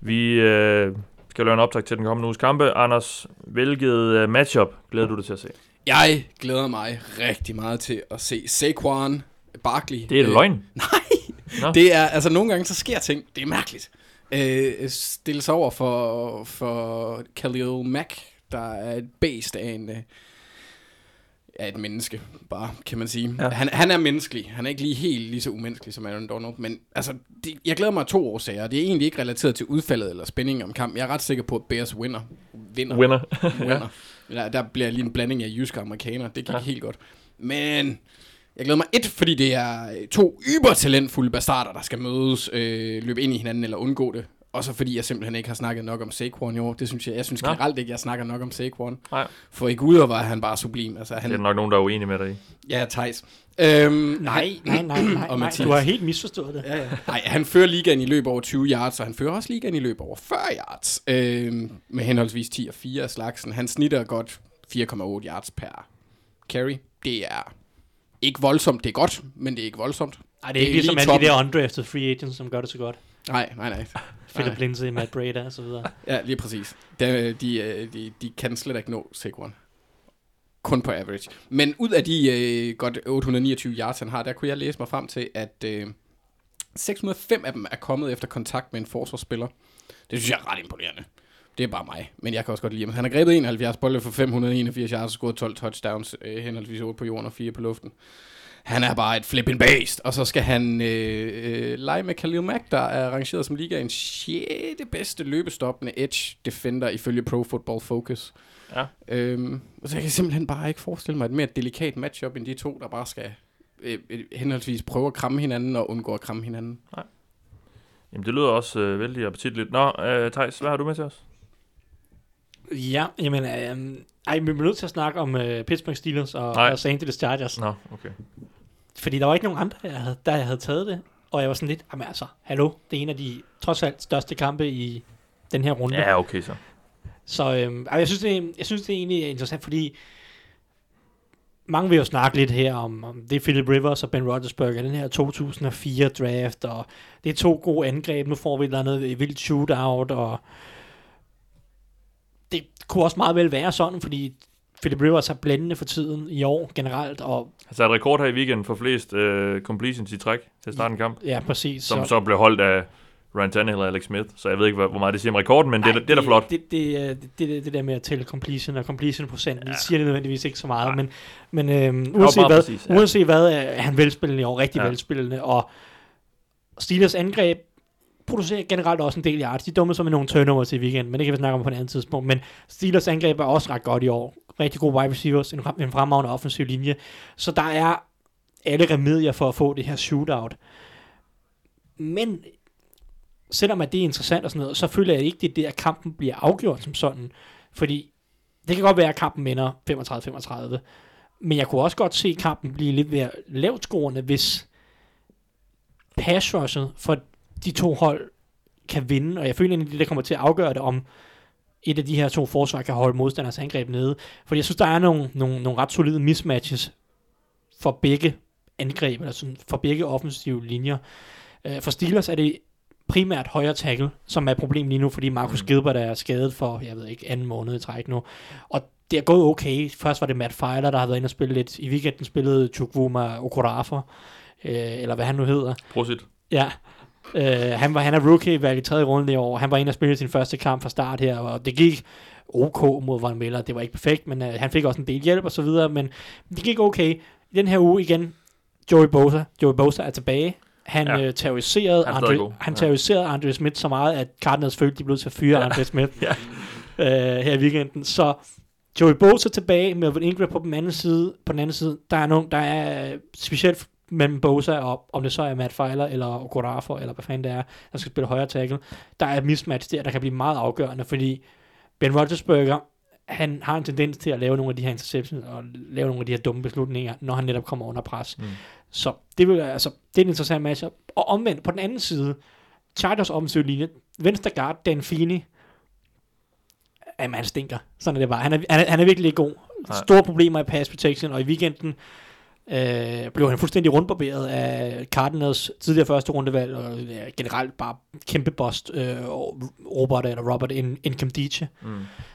Vi uh, skal lave en optag til den kommende uges kampe. Anders, hvilket uh, matchup glæder du dig til at se? Jeg glæder mig rigtig meget til at se Saquon Barkley. Det er øh, løgn. Nå. Det er, altså nogle gange så sker ting, det er mærkeligt. Øh, stilles over for, for Khalil Mack, der er et bæst af en, af et menneske, bare, kan man sige. Ja. Han, han er menneskelig. Han er ikke lige helt lige så umenneskelig som Aaron Donald. Men altså, det, jeg glæder mig af to årsager. Det er egentlig ikke relateret til udfaldet eller spændingen om kamp. Jeg er ret sikker på, at Bears winner. Vinder. Winner. winner. ja. Der bliver lige en blanding af jyske og amerikaner. Det gik Ja. helt godt. Men jeg glæder mig et, fordi det er to ybertalentfulde bastarder, der skal mødes, øh, løbe ind i hinanden eller undgå det. Og så fordi jeg simpelthen ikke har snakket nok om Saquon i år. Det synes jeg, jeg synes Nå. generelt ikke, jeg snakker nok om Saquon. Nej. For i guder var han bare sublim. Altså, han, Det er nok nogen, der er uenige med dig i. Ja, Thijs. Øhm, Nej, nej, nej, nej, Og nej. Du har helt misforstået det. Ja, ja. Nej, han fører ligaen i løb over 20 yards, og han fører også ligaen i løb over 40 yards. Øhm, med henholdsvis 10 og 4 af slagsen. Han snitter godt 4,8 yards per carry. Det er ikke voldsomt. Det er godt, men det er ikke voldsomt. Ej, det er ikke ligesom lige alle de der undrafted free agents, som gør det så godt. Nej, nej, nej. Philip. Lindsay, Matt Breda og så videre. Ja, lige præcis. De, de, øh, de, de kan slet ikke nå Saquon. Kun på average. Men ud af de øh, godt 829 yards, han har, der kunne jeg læse mig frem til, at øh, 605 af dem er kommet efter kontakt med en forsvarsspiller. Det synes jeg er ret imponerende. Det er bare mig, men jeg kan også godt lide ham. Han har grebet 71 bolde for 581 yards og scoret 12 touchdowns, øh, henholdsvis 8 på jorden og 4 på luften. Han er bare et flipping based, og så skal han øh, øh, lege med Khalil Mack, der er rangeret som ligaens 6. bedste løbestoppende edge defender ifølge Pro Football Focus. Ja. Øhm, og så jeg kan simpelthen bare ikke forestille mig et mere delikat matchup end de to, der bare skal øh, øh, henholdsvis prøve at kramme hinanden og undgå at kramme hinanden. Jamen, det lyder også øh, vældig appetitligt. Nå, øh, Thijs, hvad har du med til os? Ja, jamen, øh, ej, vi bliver nødt til at snakke om øh, Pittsburgh Steelers og Nej. Los Angeles Chargers. Nå, okay. Fordi der var ikke nogen andre, jeg havde, der jeg havde taget det. Og jeg var sådan lidt, jamen altså, hallo, det er en af de trods alt største kampe i den her runde. Ja, okay så. Så øhm, jeg, synes, det, jeg synes, det er egentlig interessant, fordi mange vil jo snakke lidt her om, om det er Philip Rivers og Ben Roethlisberger, den her 2004 draft, og det er to gode angreb, nu får vi et eller andet vildt shootout, og det kunne også meget vel være sådan, fordi Philip Rivers er blændende for tiden i år generelt, og Han satte rekord her i weekenden for flest øh, completions i træk til at starte en kamp, ja, præcis. som så blev holdt af Ryan Tannehill og Alex Smith. Så jeg ved ikke, hvor meget det siger om rekorden, men det, er- det er da flot. Det, det, det, det, det, det der med at tælle completion og completion procent, ja. det siger det nødvendigvis ikke så meget, Nej. men, men var uanset, hvad, præcis, ja. uanset hvad, er han velspillende i år, rigtig Ja. ja. velspillende, og Steelers angreb producerer generelt også en del yards. De dumme som med nogle turnovers i weekenden, men det kan vi snakke om på et andet tidspunkt. Men Steelers angreb er også ret godt i år. Rigtig gode wide receivers, en, en fremragende offensiv linje. Så der er alle remedier for at få det her shootout. Men selvom at det er interessant og sådan noget, så føler jeg ikke, det er der, kampen bliver afgjort som sådan. Fordi det kan godt være, at kampen ender 35-35. Men jeg kunne også godt se kampen blive lidt mere lavt scorende, hvis pass for de to hold kan vinde. Og jeg føler egentlig, det der kommer til at afgøre det, om et af de her to forsvar kan holde modstanders angreb nede. Fordi jeg synes, der er nogle, nogle, nogle ret solide mismatches for begge angreb, eller sådan, for begge offensive linjer. Øh, For Steelers er det primært højre tackle, som er et problem lige nu, fordi Marcus Mm. Gilbert er skadet for, jeg ved ikke, anden måned i træk nu. Og det er gået okay. Først var det Matt Filer, der havde været inde og spille lidt. I weekenden spillede Chukwuma Okorafor, øh, eller hvad han nu hedder. Prosit. Ja. Øh, han, var, han er rookie valgt i tredje runde i år. Han var inde og spille sin første kamp fra start her, og det gik ok mod Von Miller. Det var ikke perfekt, men øh, han fik også en del hjælp og så videre, men det gik okay. I den her uge igen, Joey Bosa. Joey Bosa er tilbage. Han Ja. ja. øh, terroriserede, Han Andre, han Ja. terroriserede Andre Smith så meget, at Cardinals følte, de blev til at fyre Ja. Andre Smith Ja. øh, her i weekenden. Så Joey Bosa tilbage, Melvin Ingram på den anden side. På den anden side, der er, nogen, der er specielt mellem Bosa og om det så er Matt Filer eller Okorafor, eller hvad fanden det er, der skal spille højre tackle. Der er et mismatch der, der kan blive meget afgørende, fordi Ben Roethlisberger, han har en tendens til at lave nogle af de her interceptions og lave nogle af de her dumme beslutninger, når han netop kommer under pres. Mm. Så det, vil, altså, det er en interessant match. Og omvendt, på den anden side, Chargers offensiv linje, venstre guard, Dan Feeney, jamen han stinker. Sådan er det bare. Han er, han er, han er virkelig ikke god. Store problemer i pass protection, og i weekenden øh, blev han fuldstændig rundbarberet af Cardinals tidligere første rundevalg, og ja, generelt bare kæmpe bost, øh, Robert eller Robert In- Incomdice, Mm.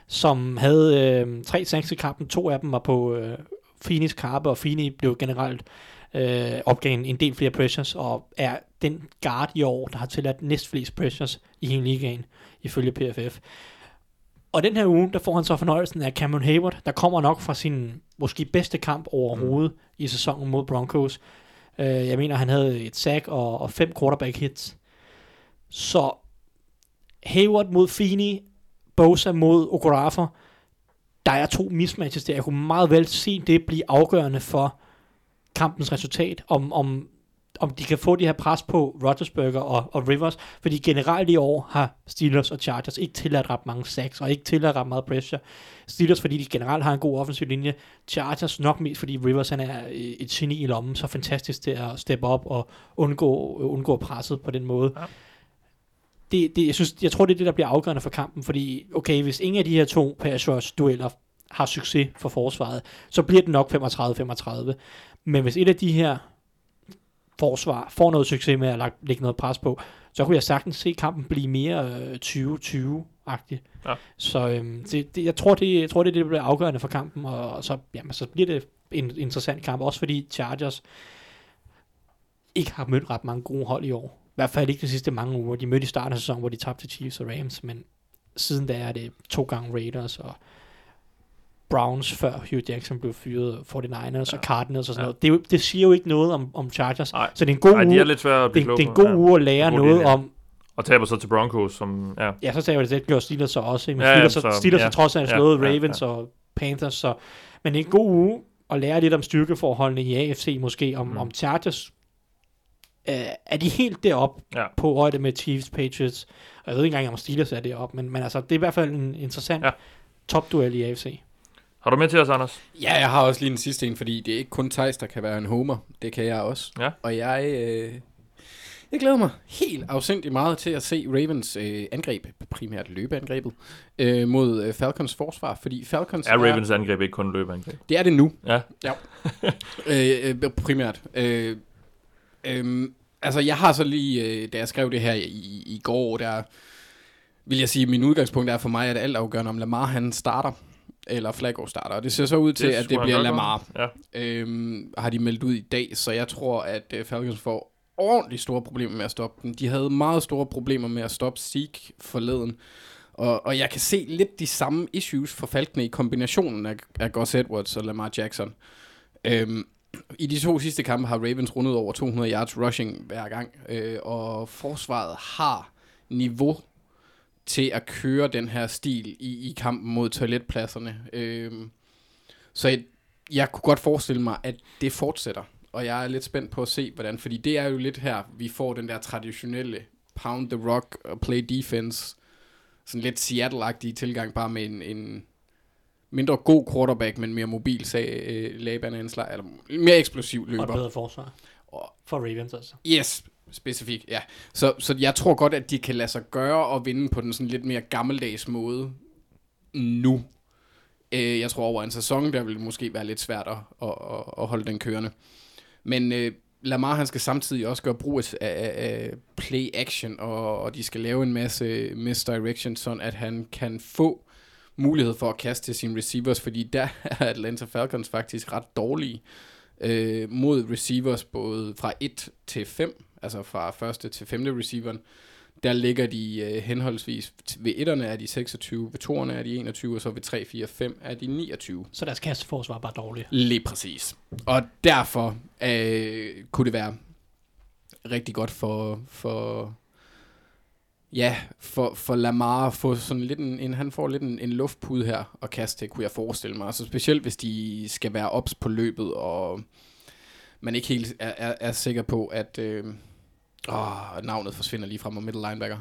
som havde øh, tre sacks i kampen. To af dem var på øh, Finis karpe, og Fini blev generelt øh, opgav en, en del flere pressures, og er den guard i år, der har tilladt næstflest pressures i hele ligaen, ifølge PFF. Og den her uge, der får han så fornøjelsen af Cameron Hayward, der kommer nok fra sin måske bedste kamp overhovedet mm. i sæsonen mod Broncos. Øh, jeg mener, han havde et sack og, og fem quarterback hits. Så Hayward mod Feeney, Bosa mod Okorafor, der er to mismatches der. Jeg kunne meget vel se det blive afgørende for kampens resultat, om, om, om de kan få de her pres på Rodgersberger og, og Rivers, fordi generelt i år har Steelers og Chargers ikke tilladt ret mange sacks, og ikke tilladt ret meget pressure. Steelers, fordi de generelt har en god offensiv linje. Chargers nok mest, fordi Rivers han er et geni i lommen, så fantastisk til at steppe op og undgå, undgå presset på den måde. Ja. Det, det, jeg, synes, jeg tror, det er det, der bliver afgørende for kampen, fordi okay, hvis ingen af de her to pass rush dueller har succes for forsvaret, så bliver det nok 35-35. Men hvis et af de her forsvar får noget succes med at lægge noget pres på, så kunne jeg sagtens se kampen blive mere øh, 20-20-agtig. Ja. Så øhm, det, det, jeg, tror, det, jeg tror, det det, bliver afgørende for kampen, og, og så, jamen, så bliver det en interessant kamp, også fordi Chargers ikke har mødt ret mange gode hold i år. I hvert fald ikke de sidste mange uger. De mødte i starten af sæsonen, hvor de tabte til Chiefs og Rams, men siden da er det to gange Raiders og Browns, før Hugh Jackson blev fyret, 49ers ja. og Cardinals og sådan Ja. ja. noget. Det, det siger jo ikke noget om, om Chargers. Nej. Så det er en god Ej, de er lidt svære at det, blive det, det er en god Ja. uge at lære noget idé, om, Og taber så til Broncos, som... Ja. Ja, så sagde jeg, at det gjorde Steelers så også. ikke? Men Ja, ja, Steelers, så, så- Steelers ja. har trods alt Ja, slået ja, Ravens og Panthers. Så, men det er en god uge at lære lidt om styrkeforholdene i AFC måske, om, Mm. om Chargers øh, er de helt derop Ja. på højde med Chiefs, Patriots. Og jeg ved ikke engang, om Steelers er deroppe, men, men altså, det er i hvert fald en interessant Ja. ja. topduel i AFC. Har du med til os, Anders? Ja, jeg har også lige en sidste en, fordi det er ikke kun Thijs, der kan være en homer. Det kan jeg også. Ja. Og jeg, øh, Jeg glæder mig helt afsindigt meget til at se Ravens øh, angreb, primært løbeangrebet, øh, mod øh, Falcons forsvar, fordi Falcons Er Ravens angreb ikke kun løbeangreb? Det er det nu, Ja. øh, øh, primært. Øh, øh, altså, jeg har så lige, øh, da jeg skrev det her i, i går, der vil jeg sige, at min udgangspunkt er for mig, at alt afgørende om Lamar han starter, eller Flacco starter. Og det ser så ud til, Det at det bliver Lamar. Ja. Øhm, har de meldt ud i dag, så jeg tror, at øh, Falcons får ordentligt store problemer med at stoppe den. De havde meget store problemer med at stoppe Zeke forleden. Og, og jeg kan se lidt de samme issues for Falcone i kombinationen af, af Gus Edwards og Lamar Jackson. Øhm, I de to sidste kampe har Ravens rundet over 200 yards rushing hver gang, øh, og forsvaret har niveau til at køre den her stil i, i kampen mod toiletpladserne. Øhm, så jeg, jeg kunne godt forestille mig, at det fortsætter. Og jeg er lidt spændt på at se, hvordan, fordi det er jo lidt her, vi får den der traditionelle pound the rock og play defense, sådan lidt Seattle-agtige tilgang, bare med en, en mindre god quarterback, men mere mobil sag, øh, Laban eller mere eksplosiv Og løber. bedre forsvar. Og- For Ravens altså. Yes, specifikt, ja. Så, så jeg tror godt, at de kan lade sig gøre og vinde på den sådan lidt mere gammeldags måde nu. Øh, jeg tror over en sæson, der vil det måske være lidt svært at, at, at, at holde den kørende. Men øh, Lamar, han skal samtidig også gøre brug af, af, af play action, og, og de skal lave en masse misdirection, sådan at han kan få mulighed for at kaste til sine receivers, fordi der er Atlanta Falcons faktisk ret dårlige øh, mod receivers, både fra 1 til 5, altså fra første til femte receiveren. Der ligger de øh, henholdsvis, ved etterne er de 26, ved toerne er de 21, og så ved 3, 4, 5 er de 29. Så deres kasteforsvar er bare dårligt. Lige præcis. Og derfor øh, kunne det være rigtig godt for, for ja, for, for Lamar at få sådan lidt en, en han får lidt en, en luftpude her og kaste til, kunne jeg forestille mig. Altså specielt hvis de skal være ops på løbet, og man ikke helt er, er, er sikker på, at øh, åh, navnet forsvinder lige fra mig, middle linebacker.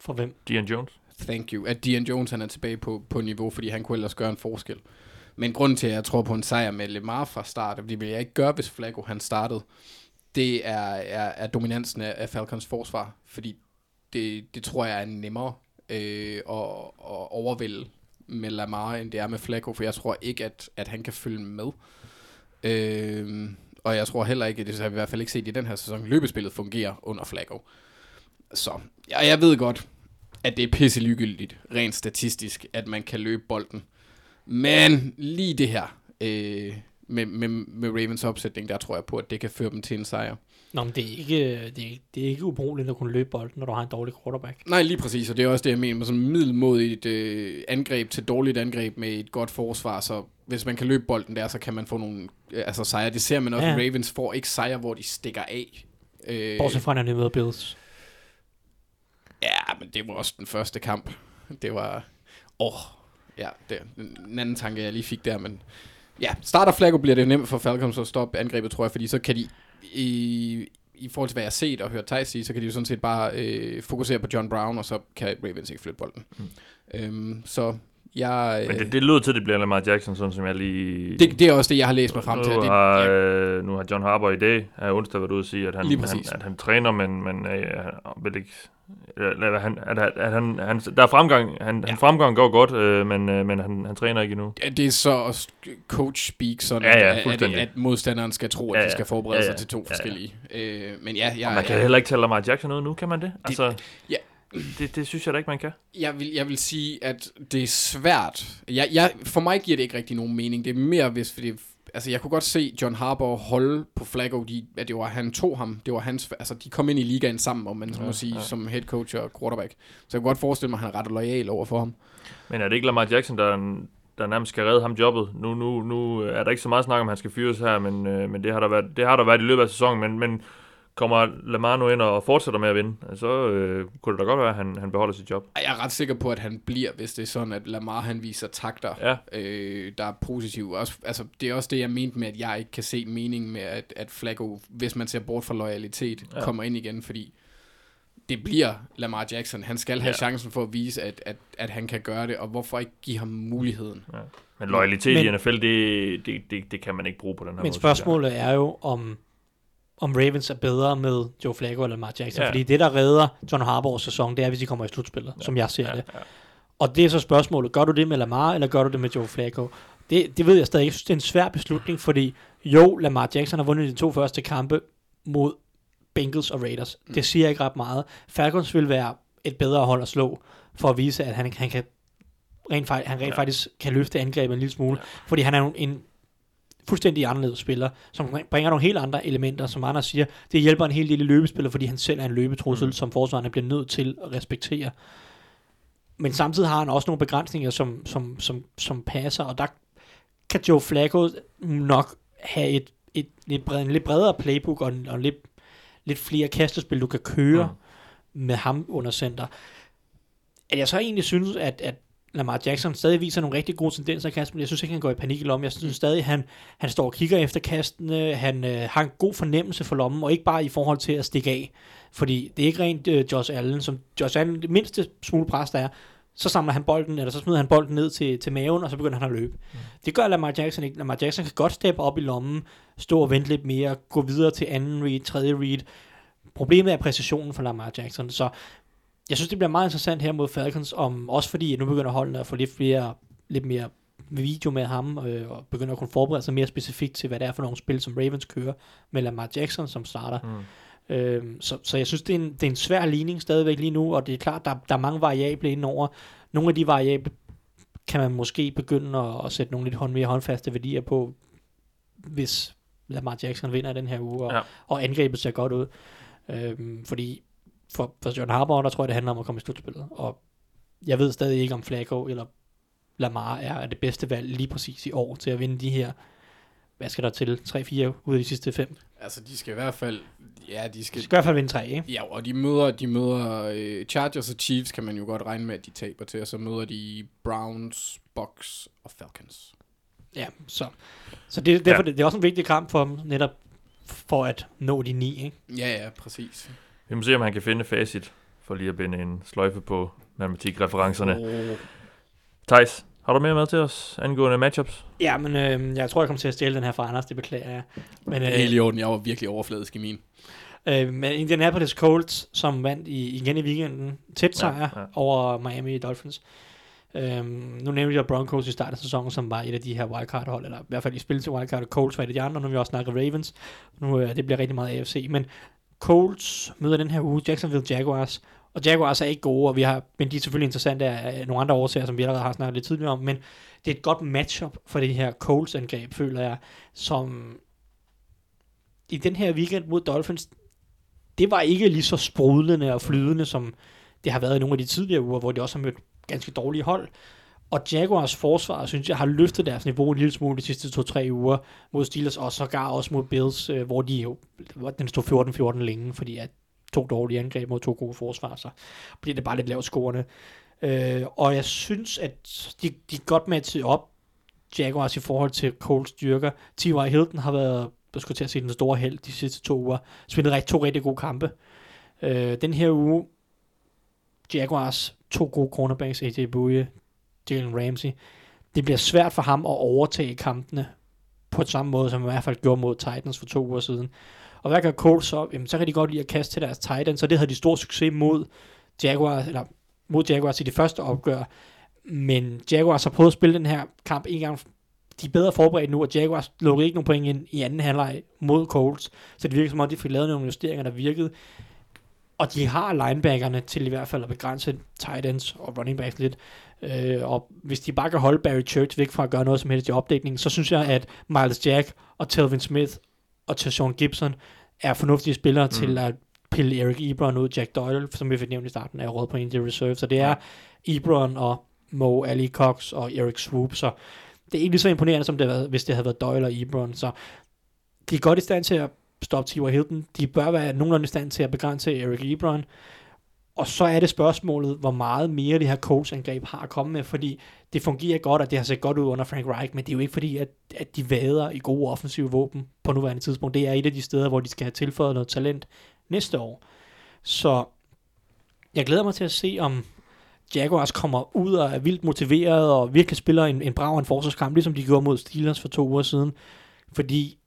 For hvem? Dion Jones. Thank you. At Dion Jones han er tilbage på, på niveau, fordi han kunne ellers gøre en forskel. Men grunden til, at jeg tror på en sejr med Lemar fra start, og det ville jeg ikke gøre, hvis Flacco han startede, det er, er, er dominansen af, af Falcons forsvar. Fordi det, det tror jeg er nemmere øh, at, at overvælde med Lamar, end det er med Flacco, for jeg tror ikke, at, at han kan følge med. Øh, og jeg tror heller ikke, det har vi i hvert fald ikke set i den her sæson, løbespillet fungerer under Flacco. Så, ja, jeg ved godt, at det er pisse ligegyldigt, rent statistisk, at man kan løbe bolden. Men lige det her, øh, med, med, med Ravens opsætning, der tror jeg på, at det kan føre dem til en sejr. Nå, men det er ikke, det er, det er ikke ubrugeligt at kunne løbe bolden, når du har en dårlig quarterback. Nej, lige præcis, og det er også det, jeg mener med sådan middelmodigt øh, angreb til dårligt angreb med et godt forsvar, så hvis man kan løbe bolden der, så kan man få nogle øh, altså sejre. Det ser man også, Ja. Ravens får ikke sejre, hvor de stikker af. Øh, Bortset fra, når de møder Bills. Ja, men det var også den første kamp. Det var... Åh, oh, ja, det en anden tanke, jeg lige fik der, men... Ja, starter Flacco bliver det nemt for Falcons at stoppe angrebet, tror jeg, fordi så kan de... I, i forhold til, hvad jeg har set og hørt Thijs sige, så kan de jo sådan set bare øh, fokusere på John Brown, og så kan Ravens ikke flytte bolden. Mm. Øhm, så jeg... Men Øh, det, det lyder til, at det bliver Lamar Jackson, sådan som jeg lige... det, det er også det, jeg har læst mig frem til. nu, Det, har, ja, øh, nu har John Harbour i dag, her onsdag, været ude at sige, at han, han, at han træner, men, men øh, vil ikke... Eller, han, at, at, han, han, der er fremgang, han, ja. han fremgang går godt, øh, men, øh, men han, han træner ikke endnu. Ja, det er så coach speak, sådan Ja, ja, at, at, modstanderen skal tro, at Ja, de ja. skal forberede Ja, ja. sig til to Ja, ja. forskellige. Øh, men ja, jeg, Og man kan jeg, heller ikke tale Lamar Jackson noget nu, kan man det? Altså, ja. Det, det synes jeg da ikke, man kan. Jeg vil, jeg vil sige, at det er svært. Jeg, jeg, for mig giver det ikke rigtig nogen mening. Det er mere, hvis fordi, altså jeg kunne godt se John Harbour holde på Flacco, de, at det var, han tog ham. Det var hans, altså de kom ind i ligaen sammen, om man ja, må sige, ja. som head coach og quarterback. Så jeg kunne godt forestille mig, at han er ret lojal over for ham. Men er det ikke Lamar Jackson, der, der nærmest skal redde ham jobbet? Nu, nu, nu er der ikke så meget snak om, at han skal fyres her, men, øh, men det, har der været, det har der været i løbet af sæsonen. Men, men kommer Lamar nu ind og fortsætter med at vinde, så øh, kunne det da godt være, at han, han beholder sit job. Jeg er ret sikker på, at han bliver, hvis det er sådan, at Lamar han viser takter, Ja. øh, der er positive. Også, altså, det er også det, jeg mente med, at jeg ikke kan se mening med, at, at Flacco, hvis man ser bort fra loyalitet, Ja. ja. kommer ind igen, fordi det bliver Lamar Jackson. Han skal have Ja. ja. chancen for at vise, at, at, at han kan gøre det, og hvorfor ikke give ham muligheden? Men loyalitet Men- i NFL, det, det, det, det kan man ikke bruge på den her Men måde. jeg. spørgsmålet er jo, om, om Ravens er bedre med Joe Flacco eller Lamar Jackson. Ja. Fordi det, der redder John Harbaughs sæson, det er, hvis de kommer i slutspillet, ja. som jeg ser Ja, det. ja. Og det er så spørgsmålet, gør du det med Lamar, eller gør du det med Joe Flacco? Det, det ved jeg stadig. Jeg synes, det er en svær beslutning, fordi jo, Lamar Jackson har vundet de to første kampe mod Bengals og Raiders. Mm. Det siger ikke ret meget. Falcons vil være et bedre hold at slå, for at vise, at han, han kan rent, han rent Ja. faktisk kan løfte angrebet en lille smule. Ja. Fordi han er jo en fuldstændig anderledes spiller, som bringer nogle helt andre elementer, som Anders siger. Det hjælper en helt lille løbespiller, fordi han selv er en løbetrussel, Mm. som forsvarerne bliver nødt til at respektere. Men samtidig har han også nogle begrænsninger, som, som, som, som passer, og der kan Joe Flacco nok have et, et, lidt, bred, en lidt bredere playbook og, en, og lidt, lidt flere kastespil, du kan køre mm. med ham under center. At jeg så egentlig synes, at, at Lamar Jackson stadig viser nogle rigtig gode tendenser i kasten, men jeg synes ikke, han går i panik i lommen. Jeg synes stadig, han, han står og kigger efter kastene, han øh, har en god fornemmelse for lommen, og ikke bare i forhold til at stikke af. Fordi det er ikke rent øh, Josh Allen, som Josh Allen, det mindste smule pres, der er, så samler han bolden, eller så smider han bolden ned til, til maven, og så begynder han at løbe. Mm. Det gør Lamar Jackson ikke. Lamar Jackson kan godt steppe op i lommen, stå og vente lidt mere, gå videre til anden read, tredje read. Problemet er præcisionen for Lamar Jackson, så jeg synes, det bliver meget interessant her mod Falcons, om, også fordi nu begynder holdene at få lidt flere, lidt mere video med ham, øh, og begynder at kunne forberede sig mere specifikt til, hvad det er for nogle spil, som Ravens kører, med Lamar Jackson som starter. Mm. Øhm, så, så jeg synes, det er, en, det er en svær ligning stadigvæk lige nu, og det er klart, der, der er mange variable indover. Nogle af de variable kan man måske begynde at, at sætte nogle lidt hånd, mere håndfaste værdier på, hvis Lamar Jackson vinder den her uge, og, Ja. og angrebet ser godt ud. Øhm, fordi for, for John Harbaugh, der tror jeg, det handler om at komme i slutspillet. Og jeg ved stadig ikke, om Flacco eller Lamar er, det bedste valg lige præcis i år til at vinde de her, hvad skal der til, 3-4 ud af de sidste fem. Altså, de skal i hvert fald... Ja, de De skal... skal i hvert fald vinde tre, ikke? Ja, og de møder, de møder øh, Chargers og Chiefs, kan man jo godt regne med, at de taber til, og så møder de Browns, Bucks og Falcons. Ja, så, så det, derfor, Ja. ja. det, det er også en vigtig kamp for dem, netop for at nå de ni, ikke? Ja, ja, præcis. Vi må se, om han kan finde facit, for lige at binde en sløjfe på matematikreferencerne. Oh. Thijs, har du mere med til os angående matchups? Ja, men øh, jeg tror, jeg kommer til at stjæle den her fra Anders, det beklager jeg. Men, Det er helt i orden, jeg var virkelig overfladisk i min. øh, men Indianapolis Colts, som vandt i, igen i weekenden, tæt sejr Ja, ja, ja. ja. over Miami Dolphins. Øhm, nu nævnte jeg Broncos i starten af sæsonen, som var et af de her wildcard-hold, eller i hvert fald i spil til wildcard, og Colts var et af de andre, nu har vi også snakket Ravens. Nu øh, det bliver rigtig meget AFC, men Colts møder den her uge Jacksonville Jaguars, og Jaguars er ikke gode, og vi har, men de er selvfølgelig interessante af nogle andre årsager, som vi allerede har snakket lidt tidligere om, men det er et godt matchup for det her Colts-angreb, føler jeg, som i den her weekend mod Dolphins, det var ikke lige så sprudlende og flydende, som det har været i nogle af de tidligere uger, hvor de også har mødt ganske dårlige hold. Og Jaguars forsvar, synes jeg, har løftet deres niveau en lille smule de sidste to-tre uger mod Steelers, og sågar også mod Bills, øh, hvor de jo, den stod 14-14 længe, fordi at to dårlige angreb mod to gode forsvar, så bliver det bare lidt lavt scorende. Øh, og jeg synes, at de, de er godt matchet op, Jaguars i forhold til Coles styrker. T.Y. Hilton har været, jeg skulle til at sige, den store held de sidste to uger. Spillet rigtig, to rigtig gode kampe. Øh, den her uge, Jaguars, to gode cornerbacks, AJ Bouye, Jalen Ramsey. Det bliver svært for ham at overtage kampene på samme måde, som han i hvert fald gjorde mod Titans for to uger siden. Og hvad gør Colts så? Jamen, så kan de godt lide at kaste til deres Titans, så det havde de stor succes mod Jaguars, eller mod Jaguars i det første opgør. Men Jaguars har prøvet at spille den her kamp en gang. De er bedre forberedt nu, og Jaguars lukkede ikke nogen point ind i anden halvleg mod Colts. Så det virker som om, de fik lavet nogle justeringer, der virkede. Og de har linebackerne til i hvert fald at begrænse tight ends og running backs lidt. Øh, og hvis de bare kan holde Barry Church væk fra at gøre noget som helst i opdækningen, så synes jeg, at Miles Jack og Telvin Smith og Tashawn Gibson er fornuftige spillere mm. til at pille Eric Ebron ud. Jack Doyle, som vi fik nævnt i starten, er råd på Injury Reserve. Så det er Ebron og Mo Ali Cox og Eric Swoop. Så det er ikke lige så imponerende, som det havde været, hvis det havde været Doyle og Ebron. Så de er godt i stand til at stoppe T.Y. Hilton. De bør være nogenlunde i stand til at begrænse Eric Ebron. Og så er det spørgsmålet, hvor meget mere det her Colts-angreb har at komme med, fordi det fungerer godt, og det har set godt ud under Frank Reich, men det er jo ikke fordi, at, at de vader i gode offensive våben på nuværende tidspunkt. Det er et af de steder, hvor de skal have tilføjet noget talent næste år. Så jeg glæder mig til at se, om Jaguars kommer ud og er vildt motiveret og virkelig spiller en, en brav og en forsvarskamp, ligesom de gjorde mod Steelers for to uger siden. Fordi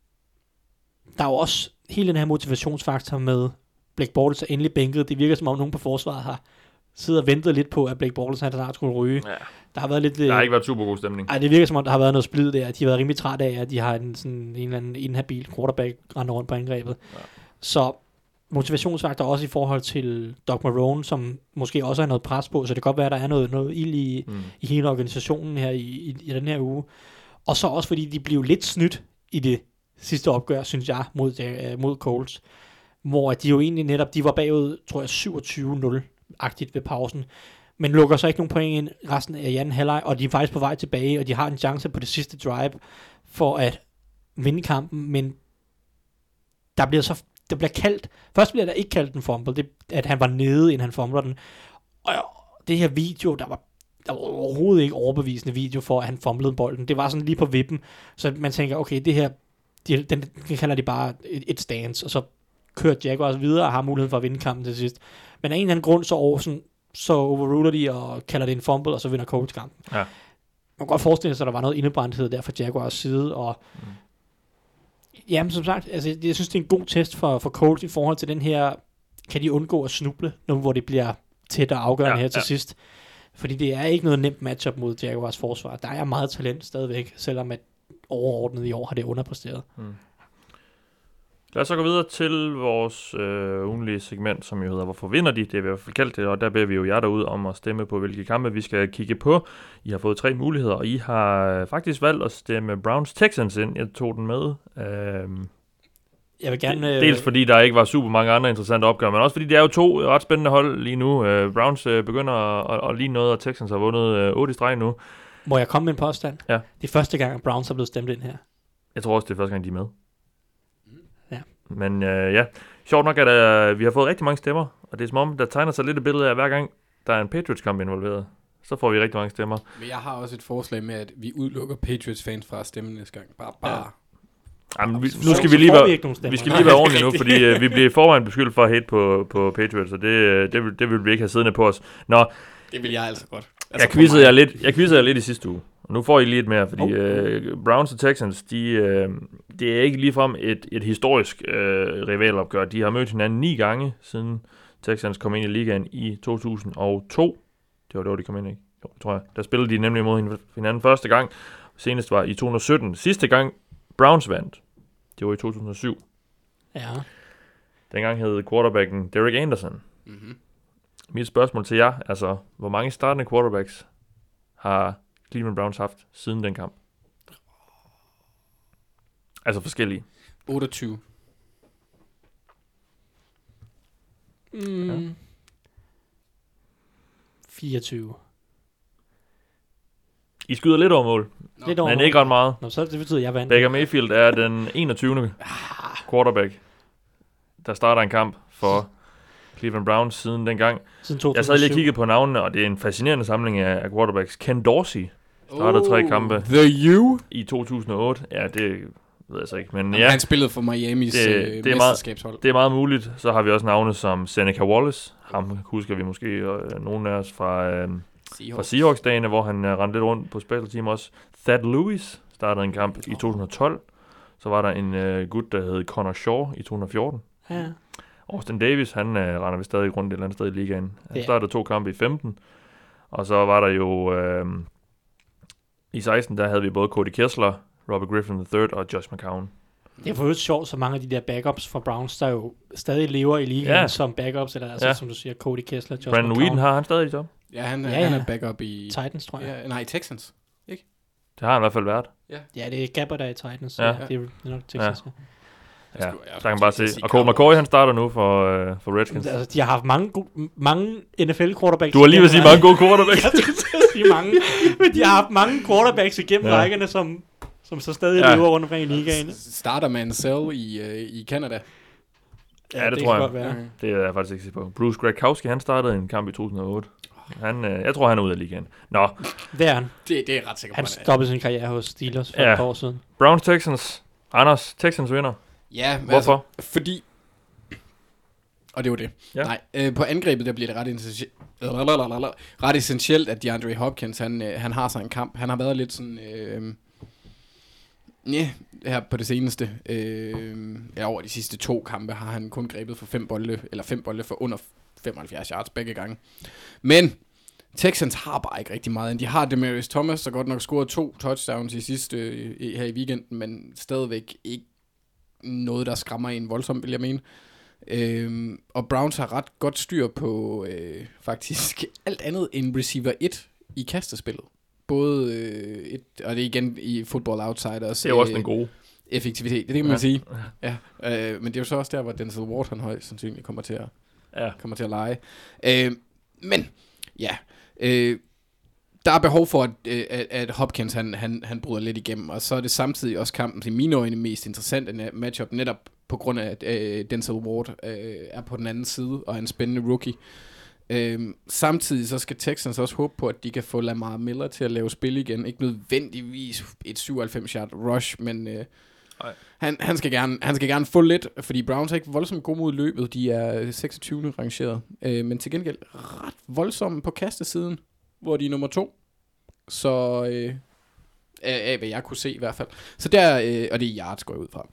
der er jo også hele den her motivationsfaktor med Blake Bortles er endelig bænket. Det virker som om nogen på forsvaret har siddet og ventet lidt på, at Blake Bortles han snart skulle ryge. Ja. Der har været lidt... Der har øh, ikke været super god stemning. ej, det virker som om, der har været noget splid der. De har været rimelig trætte af, at de har en, sådan, en eller anden inhabil quarterback rende rundt på angrebet. Ja. Så motivationsfaktor også i forhold til Doc Marone, som måske også har noget pres på, så det kan godt være, at der er noget, noget ild i, Mm. i hele organisationen her i, i, i den her uge. Og så også fordi de blev lidt snydt i det sidste opgør, synes jeg, mod, øh, mod Colts. Hvor de jo egentlig netop, de var bagud, tror jeg, 27-0-agtigt ved pausen. Men lukker så ikke nogen point ind resten af anden halvleg, og de er faktisk på vej tilbage, og de har en chance på det sidste drive for at vinde kampen, men der bliver så der bliver kaldt, først bliver der ikke kaldt en fumble, det, at han var nede, inden han fumbler den, og det her video, der var, der var overhovedet ikke overbevisende video for, at han fumblede bolden. Det var sådan lige på vippen, så man tænker, okay, det her, de, den, den kalder de bare et, et stance, og så kører Jaguars videre og har muligheden for at vinde kampen til sidst. Men af en eller anden grund, så, over, sådan, så overruler de og kalder det en fumble, og så vinder Colts kampen. Ja. Man kan godt forestille sig, at der var noget indebrændthed der fra Jaguars side, og mm. jamen som sagt, altså, jeg synes, det er en god test for, for Colts i forhold til den her, kan de undgå at snuble, nu hvor det bliver tæt og afgørende Ja, her til ja. sidst. Fordi det er ikke noget nemt matchup mod Jaguars forsvar. Der er meget talent stadigvæk, selvom at overordnet i år har det underpresteret. Lad os så gå videre til vores øh, ugenlige segment, som jo hedder Hvorfor vinder de? Det er vi i hvert fald kaldt det, og der beder vi jo jer derude om at stemme på, hvilke kampe vi skal kigge på. I har fået tre muligheder, og I har øh, faktisk valgt at stemme Browns Texans ind. Jeg tog den med. Øhm, Jeg vil gerne... øh, Dels fordi der ikke var super mange andre interessante opgør, men også fordi det er jo to ret spændende hold lige nu. Øh, Browns øh, begynder at, at, at ligne noget, og Texans har vundet øh, 8 i streg nu. Må jeg komme med en påstand? Ja. Det er første gang, at Browns er blevet stemt ind her. Jeg tror også, det er første gang, de er med. Ja. Men øh, ja, sjovt nok, at øh, vi har fået rigtig mange stemmer, og det er som om, der tegner sig lidt et billede af, hver gang der er en Patriots-kamp involveret, så får vi rigtig mange stemmer. Men jeg har også et forslag med, at vi udelukker Patriots-fans fra at stemme næste gang. Bare, bare. Jamen, vi, nu skal vi lige være, vi vi skal lige være ordentlige nu, fordi øh, vi bliver i forvejen beskyldt for at hate på, på Patriots, og det, øh, det, vil, det vil vi ikke have siddende på os. Nå, Det vil jeg altså godt. jeg quizzede jer lidt, jeg quizzede jer lidt i sidste uge, nu får I lige et mere, fordi Oh. øh, Browns og Texans, de, øh, det er ikke ligefrem et, et historisk øh, rivalopgør. De har mødt hinanden ni gange, siden Texans kom ind i ligaen i 2002. Det var det, de kom ind, ikke? Jo, tror jeg. Der spillede de nemlig mod hinanden første gang. Senest var i 2017. Sidste gang Browns vandt, det var i 2007. Ja. Dengang hed quarterbacken Derek Anderson. Mm-hmm. Mit spørgsmål til jer, altså, hvor mange startende quarterbacks har Cleveland Browns haft siden den kamp? Altså forskellige. 28. Mm. Ja. 24. I skyder lidt over mål, Nå. Lidt over men mål. ikke ret meget. Nå, så det betyder, at jeg vandt. Baker Mayfield er den 21. quarterback, der starter en kamp for Cleveland Browns siden dengang. Siden 2007. Jeg sad lige og kiggede på navnene, og det er en fascinerende samling af, af quarterbacks. Ken Dorsey startede tre kampe The U. i 2008. Ja, det ved jeg så ikke, men Ja. ja, Han spillede for Miamis Det- det, det er øh, meget- mesterskabshold. det er meget muligt. Så har vi også navne som Seneca Wallace. Ham husker vi måske øh, nogle af os fra, øh, fra Seahawks-dagene, hvor han øh, rendte lidt rundt på special team også. Thad Lewis startede en kamp i 2012. Så var der en øh, gut, der hed Connor Shaw i 2014. Ja. Austin Davis, han øh, render vi stadig rundt et eller andet sted i ligaen. Han Ja. startede to kampe i 15. Og så var der jo... Øh, I 16, der havde vi både Cody Kessler, Robert Griffin III og Josh McCown. Det er for øvrigt sjovt, så mange af de der backups fra Browns, der jo stadig lever i ligaen Ja. ja. som backups, eller altså, Ja. ja. som du siger, Cody Kessler, Josh Brandon McCown. Whedon har han stadig job. Ja, han, Ja, ja, han ja. er backup i... Titans, tror jeg. Ja, nej, Texans. Det har han i hvert fald været. Ja, det er Gabber, der er i Titans. Ja. Ja. Det er nok Texans. Ja. Ja, skulle- jeg så kan man bare se. sige Og Colt Cowboys. McCoy, han starter nu for, øh, for Redskins. Altså, de har haft mange, go- mange NFL quarterbacks. Du har lige ved at sige mange gode quarterbacks. Jeg skulle til at sige mange. Men de har haft mange quarterbacks igennem Ja. ja. rækkerne, som, som så stadig Ja. ja. lever rundt omkring i ligaen. Starter man selv i, øh, i Canada. Ja, det kan tror jeg. godt være. Det er jeg faktisk ikke sikker på. Bruce Gradkowski, han startede en kamp i 2008. Han, øh, jeg tror, han er ude af ligaen. Nå, Det er han. Det, det er ret sikker på. Han han stoppede sin karriere hos Steelers for Ja. ja. et par år siden. Browns Texans. Anders, Texans vinder. Ja, men Hvorfor? Altså, fordi... Og det var det. Ja. Nej, øh, på angrebet, der bliver det ret, essentielt, ret essentielt, at DeAndre Hopkins, han, øh, han har sig en kamp. Han har været lidt sådan... Øh, Ja, her på det seneste. Øh, ja, over de sidste to kampe har han kun grebet for fem bolde, eller fem bolde for under 75 yards begge gange. Men Texans har bare ikke rigtig meget. De har Demarius Thomas, der godt nok scoret to touchdowns i sidste i, her i weekenden, men stadigvæk ikke noget, der skræmmer en voldsomt, vil jeg mene. Øhm, og Browns har ret godt styr på øh, faktisk alt andet end receiver 1 i kastespillet. Både øh, et, og det er igen i Football Outsiders. Det er jo også øh, den gode. effektivitet, det kan man Ja. sige. Ja, øh, men det er jo så også der, hvor Denzel Ward han højst sandsynligt kommer til at, Ja. kommer til at lege. Øh, men, ja, øh, der er behov for, at, øh, at, at Hopkins han, han, han bryder lidt igennem, og så er det samtidig også kampen til mine øjne mest interessante matchup, netop på grund af, at øh, Denzel Ward øh, er på den anden side, og er en spændende rookie. Øhm, samtidig så skal Texans også håbe på, at de kan få Lamar Miller til at lave spil igen. Ikke nødvendigvis et 97-yard rush, men øh, han, han, skal gerne, han skal gerne få lidt, fordi Browns er ikke voldsomt gode mod løbet. De er 26. rangeret, øh, men til gengæld ret voldsomme på kastesiden, hvor de er nummer to. Så øh, af, af hvad jeg kunne se i hvert fald. Så der, øh, og det er yards går jeg ud fra.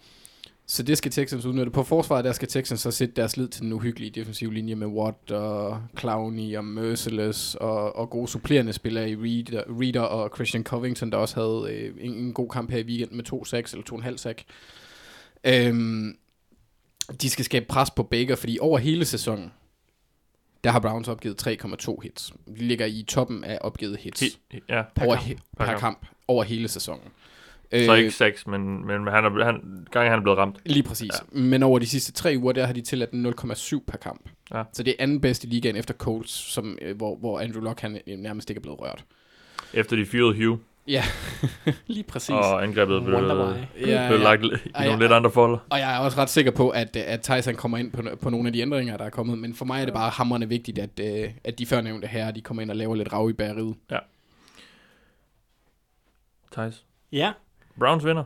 Så det skal Texans udnytte. På forsvaret, der skal Texans så sætte deres lid til den uhyggelige defensive linje med Watt og Clowney og Merciless og, og gode supplerende spillere i Reader, Reader og Christian Covington, der også havde øh, en, en god kamp her i weekenden med to sacks eller to og en halv sack. Øhm, de skal skabe pres på Baker, fordi over hele sæsonen, der har Browns opgivet 3,2 hits. De ligger i toppen af opgivet hits He, ja. per, over, kamp. Per per, kamp. kamp. over hele sæsonen. Så ikke 6, men, men han er, han, gange han er blevet ramt. Lige præcis. Ja. Men over de sidste tre uger, der har de tilladt en 0,7 per kamp. Ja. Så det er anden bedste ligaen efter Colts, som, øh, hvor, hvor Andrew Luck han øh, nærmest ikke er blevet rørt. Efter de fyrede Hugh, Ja, lige præcis. og angrebet blev, why. ja, blev ja. lagt i nogle ja. lidt andre folder. Og jeg er også ret sikker på, at, øh, at Tyson kommer ind på, på nogle af de ændringer, der er kommet. Men for mig er det bare hammerende vigtigt, at, øh, at de førnævnte her, de kommer ind og laver lidt rav i bageriet. Thijs. Ja, Browns vinder.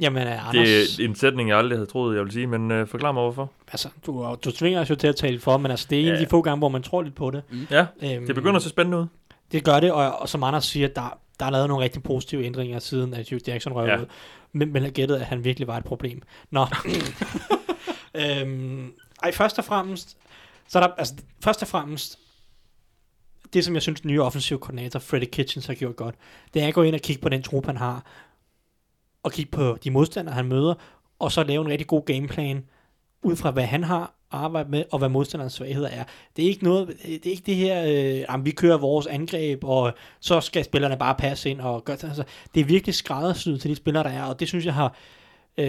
jamen Anders, Det er en sætning, jeg aldrig havde troet, jeg ville sige, men uh, forklar mig hvorfor. altså, du, du tvinger os jo til at tale for, men altså, det er en af Ja. de få gange, hvor man tror lidt på det. Ja, Øhm, det begynder at se spændende ud. Det gør det, og, og som Anders siger, der, der er lavet nogle rigtig positive ændringer siden, at Hugh Jackson røg Ja. ud. Men, men jeg gættede, at han virkelig var et problem. Nå. øhm, ej, først og fremmest, så er der, altså, først og fremmest, det som jeg synes, den nye offensive koordinator, Freddie Kitchens, har gjort godt, det er at gå ind og kigge på den trup, han har, og kigge på de modstandere, han møder, og så lave en rigtig god gameplan, ud fra hvad han har arbejdet med, og hvad modstanderens svagheder er. Det er ikke noget, det er ikke det her, øh, jamen, vi kører vores angreb, og så skal spillerne bare passe ind og gøre det. Altså, det er virkelig skræddersyet til de spillere, der er, og det synes jeg har, øh,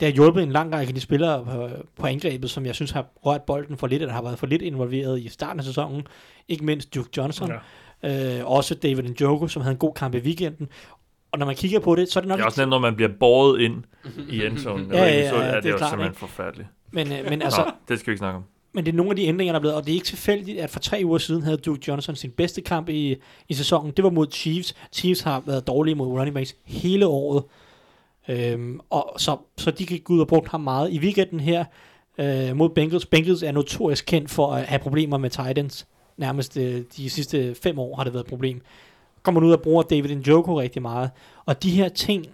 det har hjulpet en lang række af de spillere på, på angrebet, som jeg synes har rørt bolden for lidt, eller har været for lidt involveret i starten af sæsonen. Ikke mindst Duke Johnson, ja. øh, også David Njoku, som havde en god kamp i weekenden. Og når man kigger på det, så er det nok... Det er også nemt, når man bliver båret ind i endzonen. Ja, ja, ja, ja, så, det er er det jo klart, simpelthen ikke? forfærdeligt. men, øh, men altså, Nå, det skal vi ikke snakke om. Men det er nogle af de ændringer, der er blevet, og det er ikke tilfældigt, at for tre uger siden havde Duke Johnson sin bedste kamp i, i sæsonen. Det var mod Chiefs. Chiefs har været dårlige mod running backs hele året. Øhm, og så, så de gik ud og brugte ham meget. I weekenden her øh, mod Bengals. Bengals er notorisk kendt for at have problemer med Titans. Nærmest øh, de sidste fem år har det været et problem. Kommer man ud og bruger David Njoku rigtig meget. Og de her ting,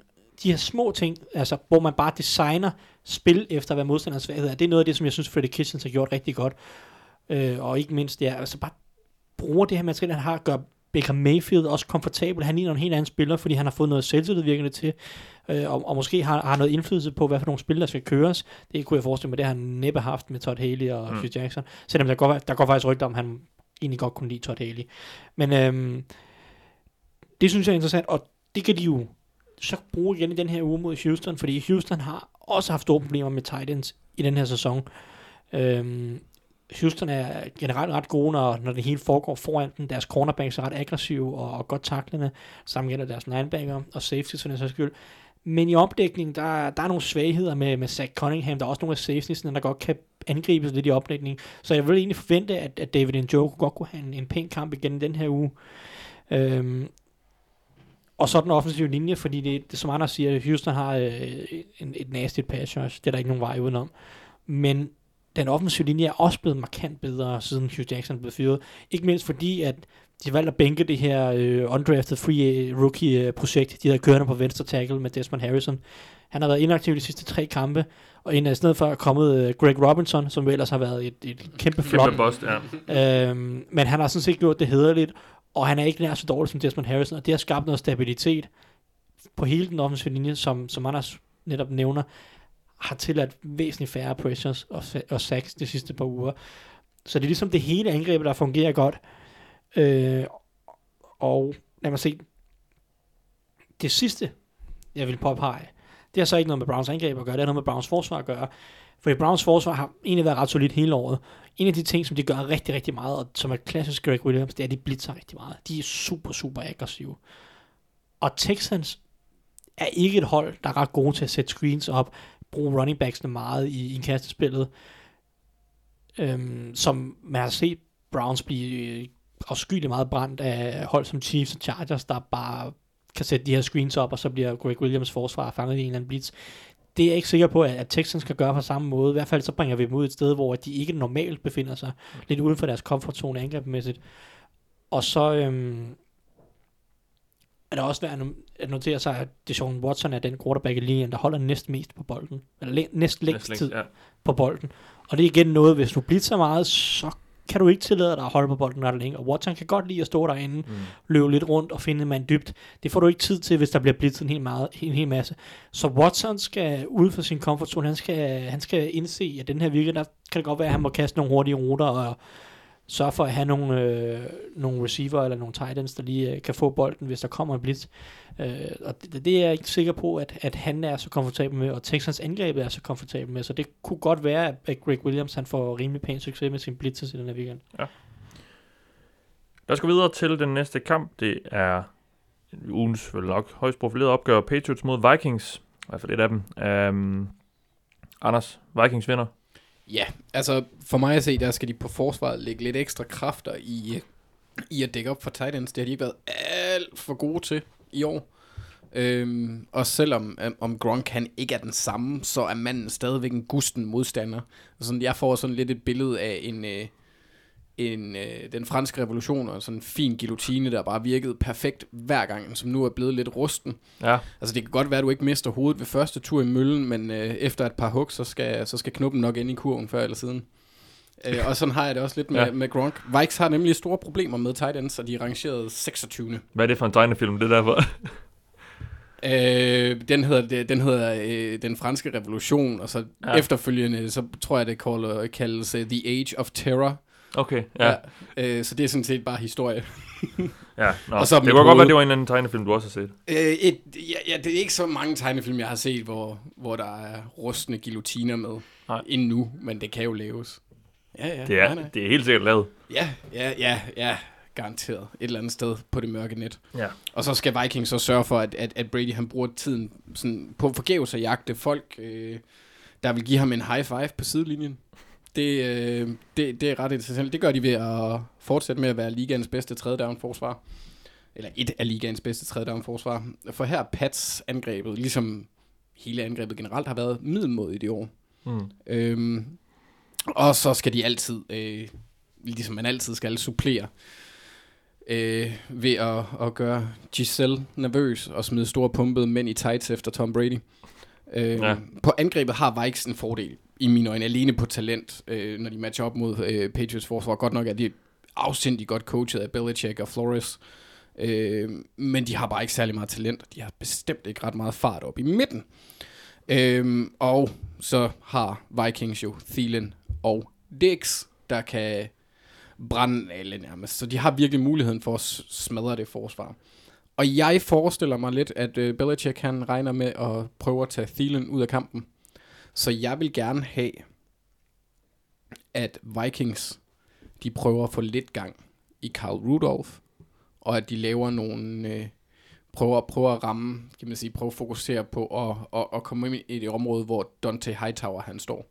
de her små ting, altså, hvor man bare designer spil efter, hvad modstanderens svaghed er, det er noget af det, som jeg synes, Freddie Kitchens har gjort rigtig godt. Øh, og ikke mindst, ja, altså bare bruger det her materiale, han har, gør Baker Mayfield også komfortabel. Han ligner en helt anden spiller, fordi han har fået noget selvtillid virkende til, øh, og, og måske har, har noget indflydelse på, hvad for nogle spil, der skal køres. Det kunne jeg forestille mig, det har han næppe haft med Todd Haley og mm. Hugh Jackson. Selvom der går, der går faktisk rygter om, han egentlig godt kunne lide Todd Haley. Men øhm, det synes jeg er interessant, og det kan de jo så bruge igen i den her uge mod Houston, fordi Houston har også haft store problemer med Titans i den her sæson. Øhm, Houston er generelt ret gode, når, når det hele foregår foran dem. Deres cornerbacks er ret aggressive og, og godt taklende. Sammen gælder deres linebacker og safeties for den sags skyld. Men i opdækningen, der, der er nogle svagheder med, med Zach Cunningham. Der er også nogle af safetiesene, der godt kan angribes lidt i opdækningen. Så jeg vil egentlig forvente, at, at David Njoku godt kunne have en, en pæn kamp igen den her uge. Øhm, og så den offensive linje, fordi det, det som andre siger, Houston har øh, en, et nasty pass rush. Det er der ikke nogen vej udenom. Men den offensive linje er også blevet markant bedre, siden Hugh Jackson blev fyret. Ikke mindst fordi, at de valgte at bænke det her øh, undrafted free rookie-projekt, de havde kørende på venstre tackle med Desmond Harrison. Han har været inaktiv de sidste tre kampe, og en af stedet for er kommet øh, Greg Robinson, som ellers har været et, et kæmpe flop. Kæmpe bust, ja. Øhm, men han har sådan set gjort det hederligt, og han er ikke nær så dårlig som Desmond Harrison, og det har skabt noget stabilitet på hele den offensive linje, som, som Anders netop nævner, har tilladt væsentligt færre pressures og, og sacks de sidste par uger. Så det er ligesom det hele angrebet, der fungerer godt. Øh, og lad mig se. Det sidste, jeg vil påpege, det har så ikke noget med Browns angreb at gøre, det har noget med Browns forsvar at gøre. For Browns forsvar har egentlig været ret solidt hele året. En af de ting, som de gør rigtig, rigtig meget, og som er klassisk Greg Williams, det er, at de blitzer rigtig meget. De er super, super aggressive. Og Texans er ikke et hold, der er ret gode til at sætte screens op, bruge running backsene meget i, indkastespillet, øhm, som man har set Browns blive øh, afskyeligt meget brændt af hold som Chiefs og Chargers, der bare kan sætte de her screens op, og så bliver Greg Williams forsvar fanget i en eller anden blitz. Det er jeg ikke sikker på, at, at Texans kan gøre på samme måde. I hvert fald så bringer vi dem ud et sted, hvor de ikke normalt befinder sig lidt uden for deres comfort zone angrebmæssigt. Og så øhm, er det også værd at notere sig, at Deshaun Watson er den quarterback i linjen, der holder næst mest på bolden. Eller læ- næst længst tid ja. på bolden. Og det er igen noget, hvis du blitzer meget, så kan du ikke tillade dig at holde på bolden ret længe. Og Watson kan godt lide at stå derinde, mm. løbe lidt rundt og finde en mand dybt. Det får du ikke tid til, hvis der bliver blitzet en hel, meget, en hel masse. Så Watson skal ud for sin comfort zone. Han skal, han skal indse, at den her weekend, der kan det godt være, at han må kaste nogle hurtige ruter og sørge for at have nogle, øh, nogle receiver eller nogle tight ends, der lige øh, kan få bolden, hvis der kommer en blitz. Øh, og det, det er jeg ikke sikker på, at, at han er så komfortabel med, og Texans angreb er så komfortabel med, så det kunne godt være, at Greg Williams han får rimelig pæn succes med sin blitzes i den her weekend. Ja. Lad os gå videre til den næste kamp. Det er ugens vel nok højst profilerede opgør Patriots mod Vikings. I hvert fald et af dem. Um, Anders, Vikings vinder. Ja, altså for mig at se, der skal de på forsvaret lægge lidt ekstra kræfter i, i at dække op for Titans. Det har de ikke været alt for gode til i år. Øhm, og selvom øhm, om Gronk han ikke er den samme, så er manden stadigvæk en gusten modstander. Sådan, jeg får sådan lidt et billede af en, øh, en øh, den franske revolution og sådan en fin guillotine, der bare virkede perfekt hver gang, som nu er blevet lidt rusten. Ja. Altså det kan godt være, at du ikke mister hovedet ved første tur i møllen, men øh, efter et par hug, så skal, så skal knuppen nok ind i kurven før eller siden. Øh, og sådan har jeg det også lidt med, ja. med Gronk. Vikes har nemlig store problemer med tight ends, og de er rangeret 26. Hvad er det for en tegnefilm, det der for? Øh, den hedder, den, hedder øh, Den Franske Revolution, og så ja. efterfølgende, så tror jeg, det kalder, kaldes uh, The Age of Terror. Okay, ja. ja øh, så det er sådan set bare historie. ja, nå. og så det kunne godt være, det var en anden tegnefilm, du også har set. Øh, et, ja, ja, det er ikke så mange tegnefilm, jeg har set, hvor, hvor der er rustne guillotiner med Nej. endnu, men det kan jo laves. Ja, ja, det, er, nej, nej. det er helt sikkert lavet. Ja, ja, ja, ja garanteret et eller andet sted på det mørke net. Ja. Og så skal Vikings så sørge for, at, at, at Brady han bruger tiden sådan, på forgæves at jagte folk, øh, der vil give ham en high five på sidelinjen. Det, øh, det, det er ret interessant. Det gør de ved at fortsætte med at være ligaens bedste tredje down forsvar. Eller et af ligaens bedste tredje down forsvar. For her er Pats angrebet, ligesom hele angrebet generelt har været middelmodigt i år. Mm. Øhm, og så skal de altid, øh, ligesom man altid skal, supplere øh, ved at, at gøre Giselle nervøs og smide store pumpede mænd i tights efter Tom Brady. Øh, ja. På angrebet har Vikes en fordel, i mine øjne, alene på talent, øh, når de matcher op mod øh, Patriots forsvar. Godt nok er de afsindig godt coachet af Belichick og Flores, øh, men de har bare ikke særlig meget talent. og De har bestemt ikke ret meget fart op i midten. Øh, og så har Vikings jo Thielen og Dix, der kan brænde alle nærmest. Så de har virkelig muligheden for at smadre det forsvar. Og jeg forestiller mig lidt, at øh, Belichick han regner med at prøve at tage Thielen ud af kampen. Så jeg vil gerne have, at Vikings, de prøver at få lidt gang i Carl Rudolph, og at de laver nogle, øh, prøver, prøver at ramme, kan man sige, prøver at fokusere på at, at, at komme ind i det område, hvor Dante Hightower han står,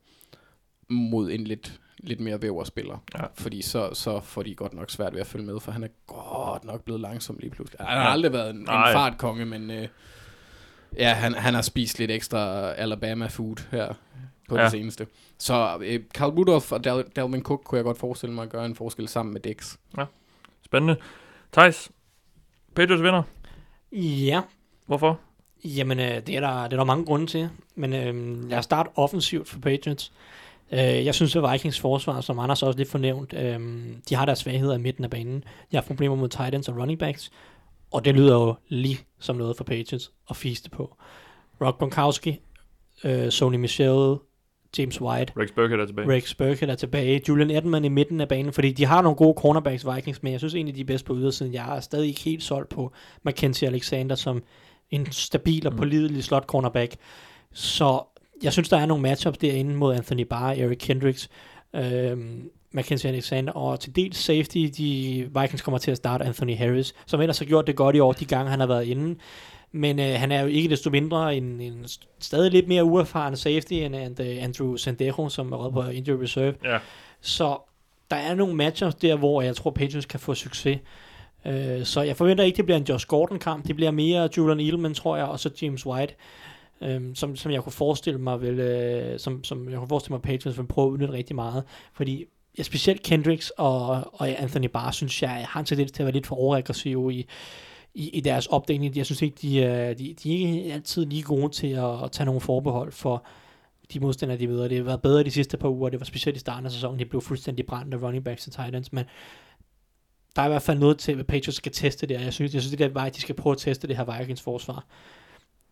mod en lidt lidt mere væverspiller. Ja. Fordi så, så får de godt nok svært ved at følge med, for han er godt nok blevet langsom lige pludselig. Han har aldrig været en, en fartkonge, men øh, ja, han, han har spist lidt ekstra Alabama food her på Ja. det seneste. Så øh, Carl Rudolph og Dal- Dalvin Cook kunne jeg godt forestille mig at gøre en forskel sammen med Dix. Spændende. Thijs, Patriots vinder. Ja, Hvorfor? Jamen, øh, det, er der, det er der mange grunde til. Men øh, lad os starte offensivt for Patriots. Øh, jeg synes, at Vikings forsvar, som Anders også lidt fornævnt, øh, de har deres svagheder i midten af banen. De har problemer mod tight ends og running backs. Og det lyder jo lige som noget for Patriots at fiste på. Rock Gronkowski, øh, Sony Michel, James White, Rex Burkhead er tilbage. Rex Burkhead er tilbage. Julian Edelman i midten af banen, fordi de har nogle gode cornerbacks Vikings, men jeg synes egentlig, de er bedst på ydersiden. Jeg er stadig ikke helt solgt på Mackenzie Alexander som en stabil og pålidelig slot cornerback. Så jeg synes, der er nogle matchups derinde mod Anthony Barr, Eric Kendricks, øhm, Mackenzie Alexander, og til dels safety, de Vikings kommer til at starte Anthony Harris, som ellers har gjort det godt i år, de gange han har været inde. Men øh, han er jo ikke desto mindre en, en st- stadig lidt mere uerfaren safety end, end uh, Andrew Sandejo, som er på injury reserve. Ja. Så der er nogle matchups der, hvor jeg tror, Patriots kan få succes. Øh, så jeg forventer ikke, det bliver en Josh Gordon-kamp. Det bliver mere Julian Edelman, tror jeg, og så James White, øh, som, som jeg kunne forestille mig, vil, øh, som, som jeg kunne forestille mig, Patriots vil prøve at udnytte rigtig meget. Fordi ja, specielt Kendricks og, og Anthony Barr, synes jeg, har en tendens til at være lidt for overaggressive i, i, i deres opdeling. Jeg synes ikke, de, øh, de, de er ikke altid lige gode til at, at tage nogle forbehold for de modstandere, de møder. Det har været bedre de sidste par uger. Det var specielt i starten af sæsonen. De blev fuldstændig brændt af running backs og tight ends, men der er i hvert fald noget til, at Patriots skal teste det, og jeg synes, jeg synes det er vej, de skal prøve at teste det her Vikings forsvar.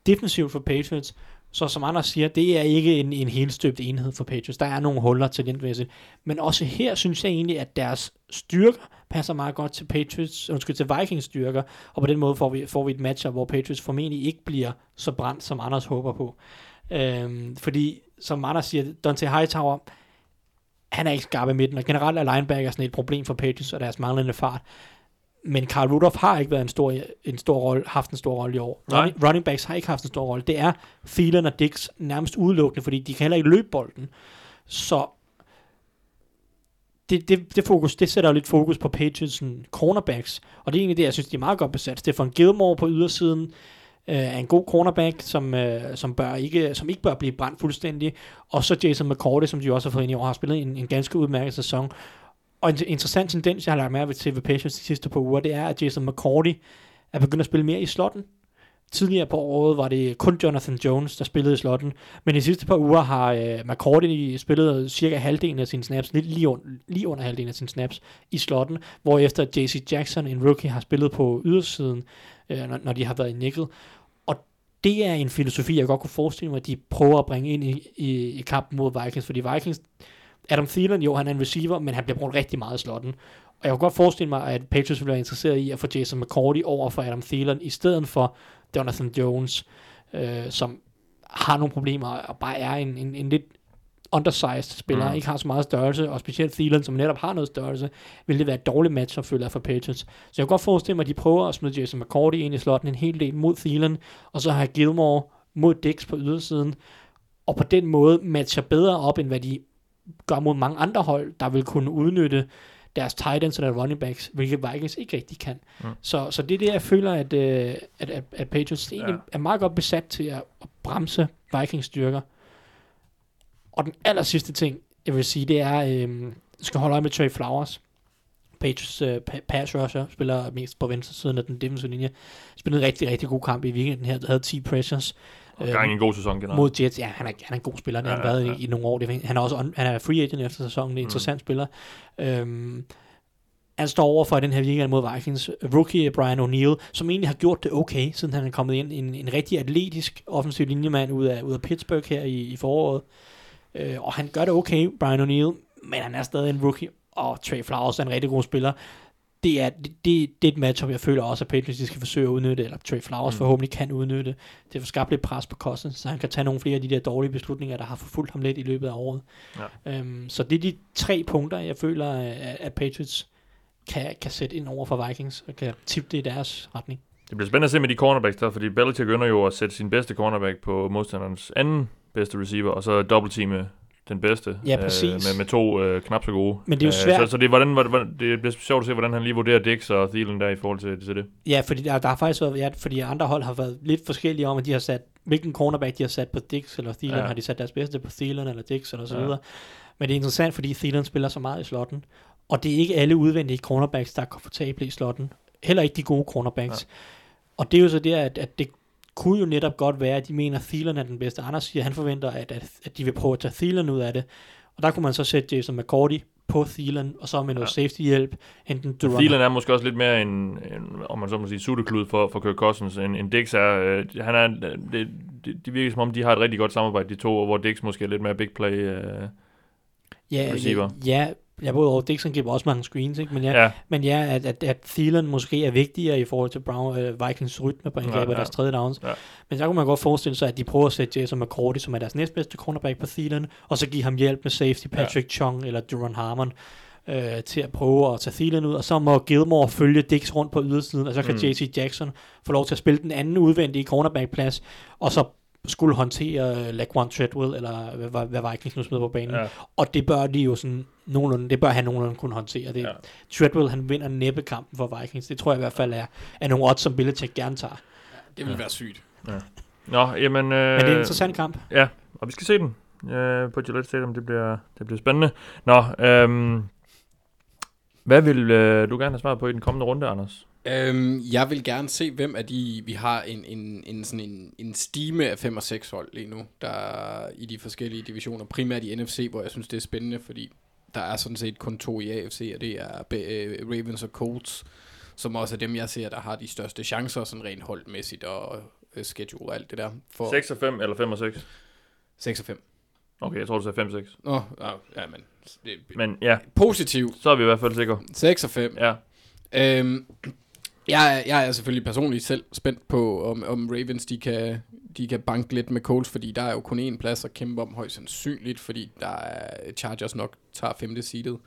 Defensivt for Patriots, så som andre siger, det er ikke en, en helstøbt enhed for Patriots. Der er nogle huller til talentmæssigt. Men også her synes jeg egentlig, at deres styrker passer meget godt til Patriots, undskyld, til Vikings styrker, og på den måde får vi, får vi et matchup, hvor Patriots formentlig ikke bliver så brændt, som Anders håber på. Øhm, fordi, som Anders siger, Dante Hightower, han er ikke skarp i midten, og generelt er linebacker sådan et problem for Patriots og deres manglende fart. Men Carl Rudolph har ikke været en stor, en stor rolle, haft en stor rolle i år. Nej. Running, running backs har ikke haft en stor rolle. Det er Thielen og Dix nærmest udelukkende, fordi de kan heller ikke løbe bolden. Så det, det, det, fokus, det sætter jo lidt fokus på Patriots cornerbacks. Og det er egentlig det, jeg synes, de er meget godt besat. Stefan Gilmore på ydersiden øh, er en god cornerback, som, øh, som, bør ikke, som ikke bør blive brændt fuldstændig. Og så Jason McCourty, som de også har fået ind i år, har spillet en, en ganske udmærket sæson. Og en interessant tendens, jeg har lagt mærke til ved Patriots de sidste par uger, det er, at Jason McCourty er begyndt at spille mere i slotten. Tidligere på året var det kun Jonathan Jones, der spillede i slotten. Men de sidste par uger har øh, McCourty spillet cirka halvdelen af sine snaps, lidt lige, un- lige under halvdelen af sine snaps i slotten, hvor efter JC Jackson, en rookie, har spillet på ydersiden, øh, når, når de har været i nickel. Og det er en filosofi, jeg godt kunne forestille mig, at de prøver at bringe ind i, i, i kampen mod Vikings, fordi Vikings, Adam Thielen, jo, han er en receiver, men han bliver brugt rigtig meget i slotten. Og jeg kunne godt forestille mig, at Patriots ville være interesseret i at få Jason McCourty over for Adam Thielen, i stedet for Jonathan Jones, øh, som har nogle problemer, og bare er en, en, en lidt undersized spiller, Mm. ikke har så meget størrelse, og specielt Thielen, som netop har noget størrelse, vil det være et dårligt match, føler jeg for Patriots. Så jeg kan godt forestille mig, at de prøver at smide Jason McCourty ind i slotten en hel del mod Thielen, og så har Gilmore mod Dix på ydersiden, og på den måde matcher bedre op, end hvad de gør mod mange andre hold, der vil kunne udnytte deres tight ends og deres running backs, hvilket Vikings ikke rigtig kan. Mm. Så, så det er det, jeg føler, at, øh, at, at, at Patriots egentlig Ja. er meget godt besat til at, at bremse Vikings styrker. Og den aller sidste ting, jeg vil sige, det er, øh, skal holde øje med Trey Flowers. Patriots øh, pa- pass rusher, spiller mest på venstre siden af den defensive linje. Spillede en rigtig, rigtig god kamp i weekenden her, havde 10 pressures. Og gang i en god sæson generelt. Mod Jets, ja, han er, han er en god spiller, det har han Ja, været ja. i, i nogle år. Det, han er også han er free agent efter sæsonen, det er en Mm. interessant spiller. Øhm, han står over for den her weekend mod Vikings. Rookie Brian O'Neill, som egentlig har gjort det okay, siden han er kommet ind. En, en rigtig atletisk offensiv linjemand ud af, ud af Pittsburgh her i, i foråret. Øh, og han gør det okay, Brian O'Neill, men han er stadig en rookie. Og Trey Flowers er en rigtig god spiller. Det er, det, det, det er et matchup, jeg føler også, at Patriots skal forsøge at udnytte, eller Trey Flowers Mm. forhåbentlig kan udnytte. Det får skabt lidt pres på Cousins, så han kan tage nogle flere af de der dårlige beslutninger, der har forfulgt ham lidt i løbet af året. Ja. Øhm, så det er de tre punkter, jeg føler, at, at Patriots kan, kan sætte ind over for Vikings, og kan tippe det i deres retning. Det bliver spændende at se med de cornerbacks der, fordi Belichick ynder jo at sætte sin bedste cornerback på modstanderens anden bedste receiver, og så dobbeltteame den bedste. Ja, præcis. Øh, med, med to øh, knap så gode. Men det er jo Øh, svært. Så, så det, er, hvordan, hvordan, det bliver sjovt at se, hvordan han lige vurderer Dix og Thielen der i forhold til, til det. Ja, fordi der, der har faktisk været, ja, fordi andre hold har været lidt forskellige om, at de har sat hvilken cornerback de har sat på Dix eller Thielen. Ja. Har de sat deres bedste på Thielen eller Dix eller så Ja. videre. Men det er interessant, fordi Thielen spiller så meget i slotten. Og det er ikke alle udvendige cornerbacks, der er komfortable i slotten. Heller ikke de gode cornerbacks. Ja. Og det er jo så der, at, at det kunne jo netop godt være, at de mener, at Thielen er den bedste. Anders siger, at han forventer, at, at, at de vil prøve at tage Thielen ud af det. Og der kunne man så sætte Jason McCourty på Thielen, og så med noget Ja. safety-hjælp, enten Duran Thielen er måske også lidt mere en, en om man så må sige, sutteklud for, for Kirk Cousins, end, end Dix er. Øh, han er det, det, det, virker som om, de har et rigtig godt samarbejde, de to, og hvor Dix måske er lidt mere big play. Øh, ja, receiver. Ja, ja, jeg både over Dixon giver også mange screens, ikke? men ja, ja, Men ja, at, at, at Thielen måske er vigtigere i forhold til Brown, øh, Vikings rytme på angrebet Ja, ja, deres tredje downs. Ja. Men så kunne man godt forestille sig, at de prøver at sætte Jason McCourty, som er deres næstbedste cornerback på Thielen, og så give ham hjælp med safety Patrick ja. Chung eller Duran Harmon øh, til at prøve at tage Thielen ud, og så må Gilmore følge Dix rundt på ydersiden, og så kan mm. JC Jackson få lov til at spille den anden udvendige cornerback-plads, og så skulle håndtere øh, Laquan Treadwell, eller hvad, hvad, hvad Vikings nu smider på banen. ja, Ja. Og det bør de jo sådan nogenlunde, det bør han nogenlunde kunne håndtere. Det, Ja. ja. Treadwell, han vinder næppe kampen for Vikings. Det tror jeg i hvert fald er, er nogle odds, som Belichick gerne tager. Det vil være sygt. Nå, jamen... Øh, Men det er en interessant kamp. Ja, og vi skal se den øh, på Gillette Stadium. Det bliver, det bliver spændende. Nå, øhm, hvad vil øh, du gerne have svaret på i den kommende runde, Anders? Øhm, jeg vil gerne se, hvem af de... Vi har en, en, en, sådan en, en stime af 5 og 6 hold lige nu, der er i de forskellige divisioner. Primært i NFC, hvor jeg synes, det er spændende, fordi der er sådan set kun to i AFC, og det er øh, Ravens og Colts, som også er dem, jeg ser, der har de største chancer, sådan rent holdmæssigt og øh, schedule og alt det der. For 6 og 5 eller 5 og 6? 6 og 5. Okay, jeg tror, du sagde 5 og 6. Nå, ja, ja, men... Det, Men ja, positivt. så er vi i hvert fald sikre. 6 og 5. Ja, Øhm, jeg, er- jeg er selvfølgelig personligt selv spændt på, om, om Ravens de kan, de kan banke lidt med Colts, fordi der er jo kun én plads at kæmpe om højst sandsynligt, fordi der er Chargers nok tager femte seedet.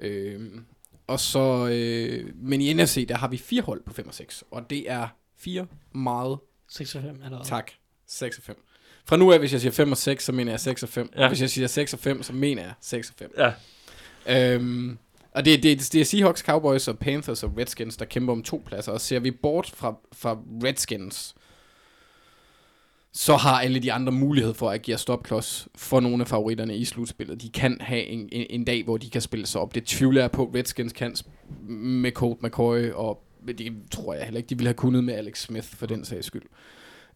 Øhm, og så, øh, men i NFC, der har vi fire hold på 5 og 6, og det er fire meget 6 og 5 allerede. tak. 6 og 5. Fra nu af, hvis jeg siger 5 og 6, så mener jeg 6 og 5. Ja. Ja. Hvis jeg siger 6 og 5, så mener jeg 6 og 5. ja. Øhm, og det, det, det er Seahawks, Cowboys og Panthers og Redskins, der kæmper om to pladser. Og ser vi bort fra, fra Redskins, så har alle de andre mulighed for at agere stopklods for nogle af favoritterne i slutspillet. De kan have en, en, en dag, hvor de kan spille sig op. Det tvivler jeg på, Redskins kan med Colt McCoy, og det tror jeg heller ikke, de ville have kunnet med Alex Smith for den sags skyld.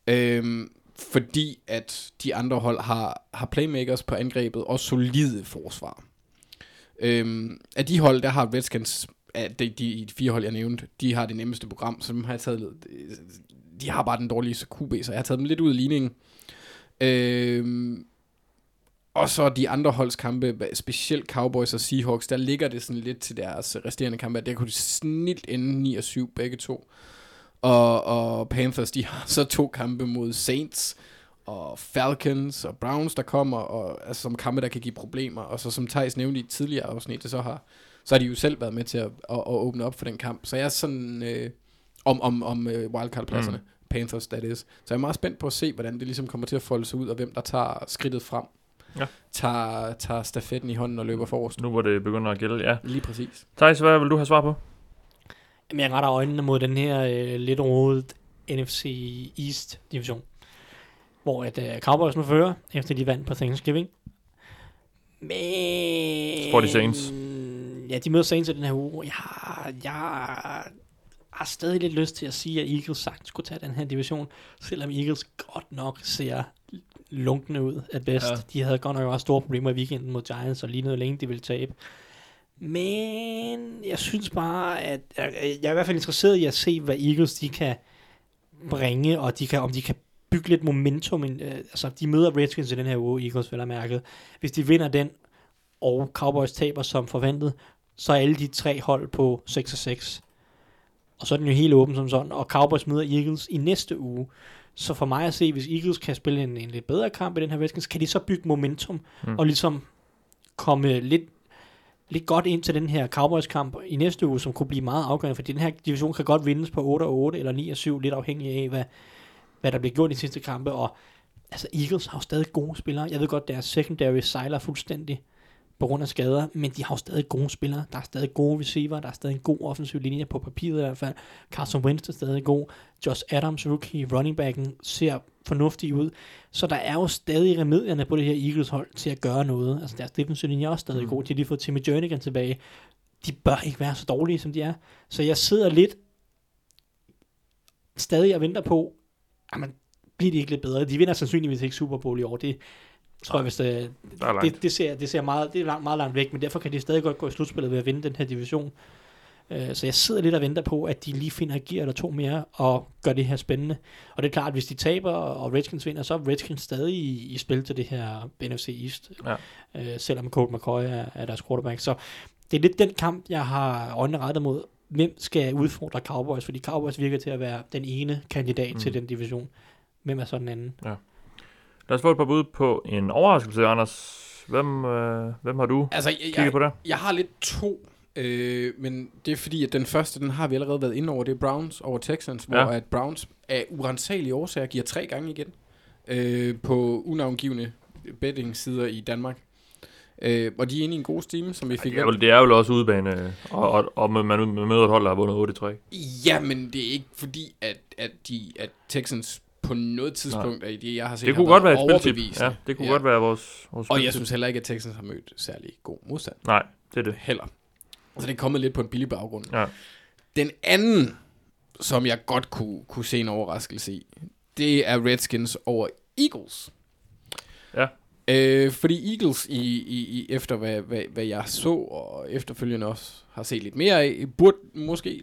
Øhm, fordi at de andre hold har, har playmakers på angrebet og solide forsvar. Øhm, af de hold, der har Redskins, af de, de, de fire hold, jeg nævnte, de har det nemmeste program, så dem har jeg taget lidt, øh, de har bare den dårligste QB, så jeg har taget dem lidt ud af ligningen. Øhm, og så de andre holds kampe, specielt Cowboys og Seahawks, der ligger det sådan lidt til deres resterende kampe, at der kunne de snilt ende 9 og 7 begge to. Og, og Panthers, de har så to kampe mod Saints og Falcons og Browns, der kommer, og altså, som kampe, der kan give problemer. Og så som Thijs nævnte i et tidligere afsnit, så har, så har de jo selv været med til at, at, at åbne op for den kamp. Så jeg er sådan øh, om, om, om øh, wildcard-pladserne. Mm. Panthers, that is. Så jeg er meget spændt på at se, hvordan det ligesom kommer til at folde sig ud, og hvem der tager skridtet frem. Ja. Tager, tager stafetten i hånden og løber forrest. Nu hvor det begynder at gælde, ja. Lige præcis. Thijs, hvad vil du have svar på? Jamen, jeg retter øjnene mod den her øh, lidt rodet NFC East division. Hvor at øh, Cowboys nu fører, efter de vandt på Thanksgiving. Men... For de Saints. Ja, de møder Saints i den her uge. Jeg, jeg har stadig lidt lyst til at sige, at Eagles sagtens skulle tage den her division, selvom Eagles godt nok ser lunkende ud at bedst. Ja. De havde godt nok også store problemer i weekenden mod Giants, og lignede længe, de ville tabe. Men jeg synes bare, at jeg, jeg er i hvert fald interesseret i at se, hvad Eagles de kan bringe, og de kan, om de kan bygge lidt momentum. Øh, altså, de møder Redskins i den her uge, Eagles vel mærket. Hvis de vinder den, og Cowboys taber som forventet, så er alle de tre hold på 6 og 6. Og så er den jo helt åben som sådan, og Cowboys møder Eagles i næste uge. Så for mig at se, hvis Eagles kan spille en, en lidt bedre kamp i den her Redskins, kan de så bygge momentum, Mm. og ligesom komme lidt, lidt godt ind til den her Cowboys-kamp i næste uge, som kunne blive meget afgørende, fordi den her division kan godt vindes på 8 og 8 eller 9 og 7, lidt afhængig af, hvad, hvad der bliver gjort i de sidste kampe, og altså Eagles har jo stadig gode spillere. Jeg ved godt, deres secondary sejler fuldstændig, på grund af skader, men de har jo stadig gode spillere. Der er stadig gode receiver, der er stadig en god offensiv linje på papiret i hvert fald. Carson Wentz er stadig god. Josh Adams, rookie, running backen, ser fornuftig ud. Så der er jo stadig remedierne på det her Eagles hold til at gøre noget. Altså deres defensive linje er også stadig mm. god. De har lige fået Timmy Jernigan tilbage. De bør ikke være så dårlige, som de er. Så jeg sidder lidt stadig og venter på, jamen, bliver de ikke lidt bedre? De vinder sandsynligvis ikke Super Bowl i år. Det tror jeg, hvis det, er langt. det, det, ser, det ser meget, det er langt, meget langt væk, men derfor kan de stadig godt gå i slutspillet ved at vinde den her division. Øh, Så jeg sidder lidt og venter på, at de lige finder et gear eller to mere og gør det her spændende. Og det er klart, at hvis de taber, og Redskins vinder, så er Redskins stadig i, i spil til det her NFC East. Ja. Øh, selvom Colt McCoy er, er deres quarterback. Så det er lidt den kamp, jeg har øjnene rettet mod. Hvem skal udfordre Cowboys? Fordi Cowboys virker til at være den ene kandidat mm. til den division. Hvem er så den anden? Lad os få et par bud på en overraskelse, Anders. Hvem, øh, hvem har du Altså, jeg, kigget jeg, på der? jeg har lidt to, øh, men det er fordi, at den første, den har vi allerede været inde over, det er Browns over Texans, hvor Ja. at Browns af urensagelige årsager giver tre gange igen øh, på unavngivende betting-sider i Danmark. Øh, og de er inde i en god stime, som vi fik Det er, vel, det er vel også udebane, og, og, og man, man møder et hold, der har vundet 8 i træk. Ja, men det er ikke fordi, at, at, de, at Texans på noget tidspunkt af det, jeg har set, Det kunne godt være et spiltip. Ja, det kunne ja. godt være vores, vores Og jeg synes heller ikke, at Texans har mødt særlig god modstand. Nej, det er det. Heller. Så det er kommet lidt på en billig baggrund. Ja. Den anden, som jeg godt kunne, kunne se en overraskelse i, det er Redskins over Eagles. Ja. Øh, fordi Eagles, i, i, i efter hvad, hvad, hvad jeg så, og efterfølgende også har set lidt mere af, burde måske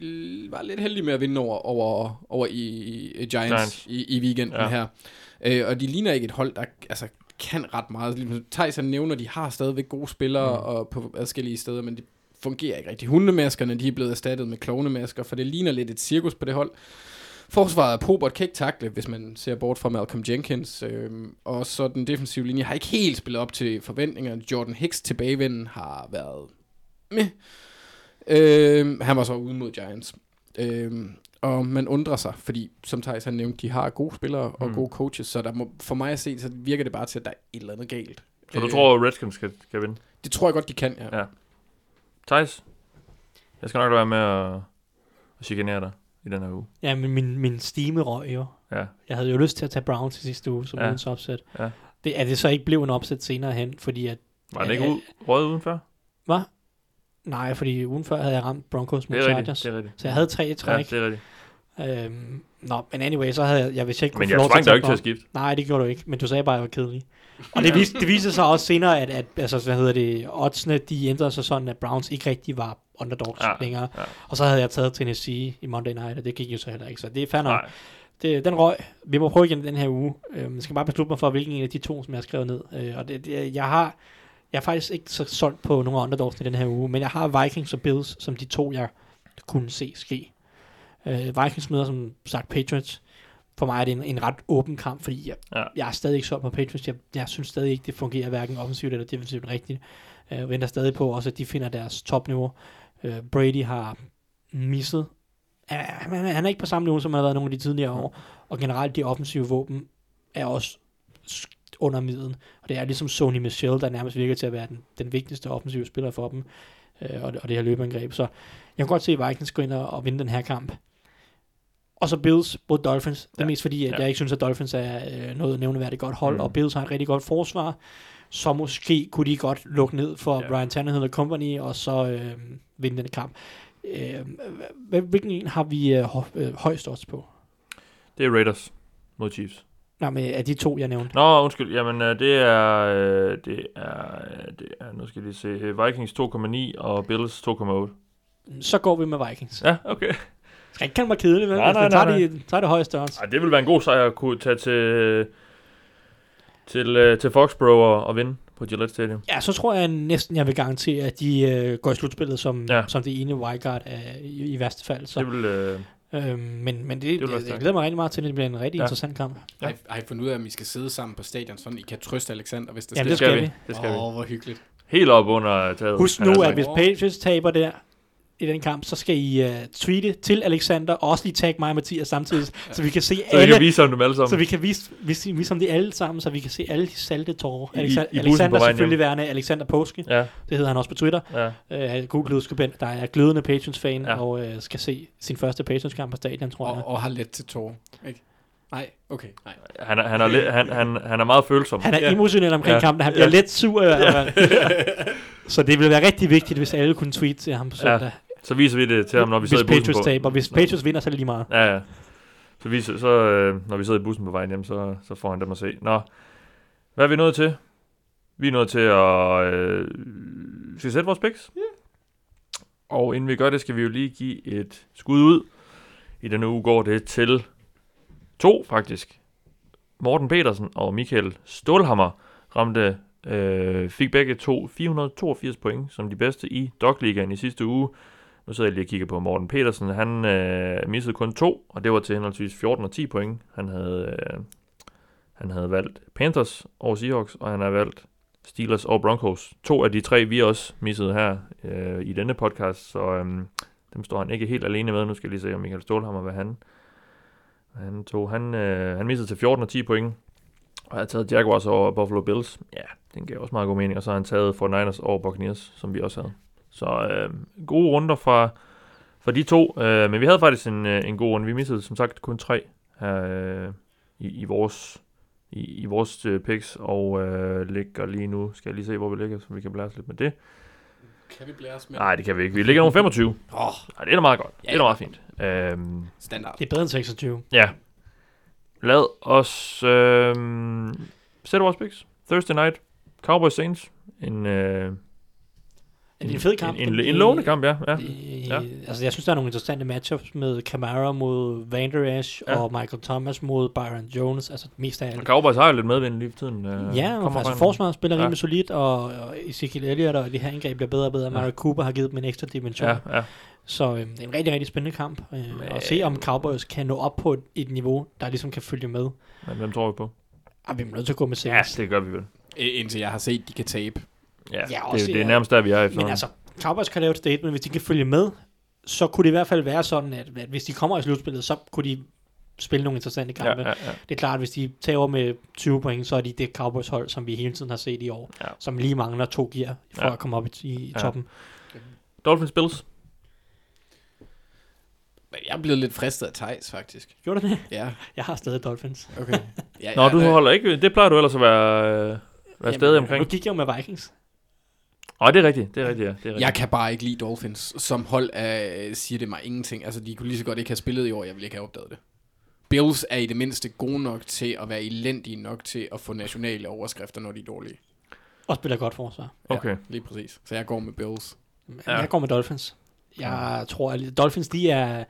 være lidt heldige med at vinde over, over, over i, i Giants, Giants. I, i weekenden Ja. her. Øh, og de ligner ikke et hold, der altså, kan ret meget. Thijs han nævner, de har stadigvæk gode spillere Mm. og på adskillige steder, men det fungerer ikke rigtigt. Hundemaskerne, de er blevet erstattet med klovnemasker, for det ligner lidt et cirkus på det hold. Forsvaret af Probert kan ikke takle, hvis man ser bort fra Malcolm Jenkins. Øhm, og så den defensive linje har ikke helt spillet op til forventningerne. Jordan Hicks tilbagevenden har været med. Øhm, han var så ude mod Giants. Øhm, og man undrer sig, fordi som Thijs har nævnt, de har gode spillere og Mm. gode coaches, så der må, for mig at se, så virker det bare til, at der er et eller andet galt. Så du Øh, tror, at Redskins skal, skal vinde? Det tror jeg godt, de kan, ja. Ja. Thijs? Jeg skal nok være med at, at chikanere dig i den her uge. Ja, men min, min stime røg jo. Ja. Jeg havde jo lyst til at tage Browns til sidste uge som Ja. ja. ugens opsæt. Ja. Det, er det så ikke blev en opsæt senere hen, fordi at... Var den ikke Ja. ud, røget udenfor? Hvad? Nej, fordi ugen før havde jeg ramt Broncos mod Det er Chargers. det er rigtigt. Så jeg havde tre i Ja, træk. det er rigtigt. Øhm, nå, men anyway, så havde jeg, jeg hvis jeg ikke Men jeg tvang dig ikke til at skifte. Nej, det gjorde du ikke, men du sagde bare, at jeg var kedelig. Og det viste, det viste sig også senere, at, at altså, hvad hedder det, oddsene, de ændrede sig sådan, at Browns ikke rigtig var underdogs Ja, længere. ja. Og så havde jeg taget Tennessee i Monday Night, og det gik jo så heller ikke. Så det er fair nok. Nej, Det, den røg. Vi må prøve igen den her uge. Øhm, jeg skal bare beslutte mig for, hvilken en af de to, som jeg har skrevet ned. Øh, og det, det, jeg har jeg er faktisk ikke så solgt på nogle underdogs i den her uge, men jeg har Vikings og Bills som de to, jeg kunne se ske. Øh, Vikings møder som sagt Patriots. For mig er det en, en ret åben kamp, fordi jeg, Ja. jeg er stadig ikke solgt på Patriots. Jeg, jeg synes stadig ikke, det fungerer hverken offensivt eller defensivt rigtigt. Øh, Jeg venter stadig på også, at de finder deres topniveau. Øh, Brady har misset. Han, han er ikke på samme niveau, som han har været nogle af de tidligere år. Og generelt de offensive våben er også under midden. Og det er ligesom Sony Michel, der nærmest virker til at være den, den vigtigste offensive spiller for dem. Øh, og, det, og det her løbeangreb. Så jeg kan godt se, Vikings går ind og, og vinde den her kamp. Og så Bills mod Dolphins. Det er Ja. mest fordi, at Ja. jeg ikke synes, at Dolphins er øh, noget nævneværdigt godt hold, Mm. og Bills har et rigtig godt forsvar. Så måske kunne de godt lukke ned for ja. Brian Tannehill og company, og så øh, vinde den kamp. Øh, hvil- hvilken en har vi øh, øh, højst odds på? det er Raiders mod Chiefs. Nej, men af de to, jeg nævnte. Nå, undskyld. Jamen, øh, det er, øh, det er, øh, det er, nu skal jeg lige se, øh, Vikings 2,9 og Bills 2,8. Så går vi med Vikings. Ja, okay. Skal ikke kalde mig kedelig, vel? Nej, Altså, nej, tager nej, De, tager det højeste odds. Ej, det vil være en god sejr at kunne tage til, til, øh, til Foxborough og, og vinde på Gillette Stadium. Ja, så tror jeg næsten, jeg vil garantere, at de øh, går i slutspillet som, Ja. ja. som det ene wildcard af, i, i værste fald. Så, Det vil, øh, øhm, men men det, vil det, det, jeg stærkt. glæder mig rigtig meget til, at det bliver en rigtig Ja. ja. interessant kamp. Ja. Har, I, har I fundet ud af, at I skal sidde sammen på stadion, sådan I kan trøste Alexander, hvis det Jamen, sker? det skal vi. Det skal vi. Åh, hvor hyggeligt. Helt op under taget. Husk nu, at hvis Patriots taber der i den kamp, så skal I uh, tweete til Alexander, og også lige tag mig og Mathias samtidig, så vi kan se Så vi alle, kan vise ham dem alle sammen. så vi kan vise, vise, vise om de alle sammen, så vi kan se alle de salte tårer. I- i- Alexander, i selvfølgelig hjem. værende Alexander Påske, Ja, det hedder han også på Twitter. ja. Uh, god glødskabent, der er glødende Patriots-fan, Ja. ja. og uh, skal se sin første Patriots-kamp på stadion, tror jeg. Og, og har let til tårer. Ikke? Nej, okay. Nej. Han, er, han, er, han, han, han er meget følsom. Han er Ja. emotionel omkring Ja. ja. kampen. Han bliver Ja. lidt sur. fald. så det vil være rigtig vigtigt, hvis alle kunne tweete til ham på Ja, søndag. Så viser vi det til ham, når vi hvis sidder i bussen Patriots på. taber. Hvis Patriots vinder, så er det lige meget. Ja, ja. Så, vi, så øh, når vi sidder i bussen på vejen hjem, så, så får han dem at se. Nå, hvad er vi nået til? Vi er nået til at øh, skal vi sætte vores picks. Yeah. Og inden vi gør det, skal vi jo lige give et skud ud. I denne uge går det til to, faktisk. Morten Petersen og Michael Stålhammer ramte, øh, fik begge to 482 point som de bedste i Dogligaen i sidste uge. Nu sidder jeg lige og kigger på Morten Petersen. Han øh, missede kun to, og det var til henholdsvis 14 og 10 point. Han havde, øh, han havde valgt Panthers over Seahawks, og han har valgt Steelers og Broncos. To af de tre, vi også missede her øh, i denne podcast, så øh, dem står han ikke helt alene med. Nu skal jeg lige se, om Michael Stålhammer, hvad han, hvad han tog. Han, øh, han missede til 14 og 10 point, og har taget Jaguars over Buffalo Bills. Ja, den gav også meget god mening. Og så har han taget 49ers over Buccaneers, som vi også havde. Så øh, gode runder fra, fra de to. Øh, men vi havde faktisk en, øh, en god runde. Vi missede som sagt kun tre her øh, i, i vores i, i vores øh, picks, og øh, ligger lige nu, skal jeg lige se, hvor vi ligger, så vi kan blære os lidt med det. Kan vi blære os med Nej, det kan vi ikke. Vi ligger nummer 25. Åh, Nej, det er da meget godt. Ja, det er da meget fint. Øhm, standard. Det er bedre end 26. ja. Lad os øh, sætte vores picks. Thursday night. Cowboys Saints. En, øh, Det en fed kamp? En, en, en lovende kamp, ja. ja. Det, Ja. ja. Altså, jeg synes, der er nogle interessante matchups med Camara mod Van Der Esch, Ja. ja. og Michael Thomas mod Byron Jones. Altså, mest af alt. Cowboys har jo lidt medvind lige for tiden. Øh, Ja, og altså forsvaret spiller Ja. rimelig solidt, og, og Ezekiel Elliott og det her angreb bliver bedre og bedre. Ja. Mario Cooper har givet dem en ekstra dimension. Ja, ja. Så øh, det er en rigtig, rigtig spændende kamp. Øh, og se, om Cowboys kan nå op på et, et niveau, der ligesom kan følge med. Men hvem tror vi på? Og vi er nødt til at gå med Ja, Saints. det gør vi vel. I- Indtil jeg har set, de kan tabe. Ja, Ja, det, også, det er ja. nærmest der, vi er efter. Men altså, Cowboys kan lave et statement, hvis de kan følge med, så kunne det i hvert fald være sådan, at, at hvis de kommer i slutspillet, så kunne de spille nogle interessante ja, kampe. ja, ja. Det er klart, at hvis de tager over med 20 point, så er de det Cowboys hold, som vi hele tiden har set i år, Ja. som lige mangler to gear for Ja. at komme op i, i Ja. toppen. Dolphins Bills. Men jeg er blevet lidt fristet af Thijs, faktisk. Gjorde du det? Ja, Jeg har stadig Dolphins. okay. Ja, Nå, ja, du holder ikke... Det plejer du ellers at være, øh, være stadig omkring. Nu gik jeg jo med Vikings. Åh, det er rigtigt. Det er rigtigt, ja. Det er rigtigt. Jeg kan bare ikke lide Dolphins. Som hold af, siger det mig ingenting. Altså, de kunne lige så godt ikke have spillet i år. Jeg ville ikke have opdaget det. Bills er i det mindste gode nok til at være elendige nok til at få nationale overskrifter, når de er dårlige. Og spiller godt forsvar. Okay. Ja, lige præcis. Så jeg går med Bills. Ja. Jeg går med Dolphins. Jeg tror, at Dolphins, de er...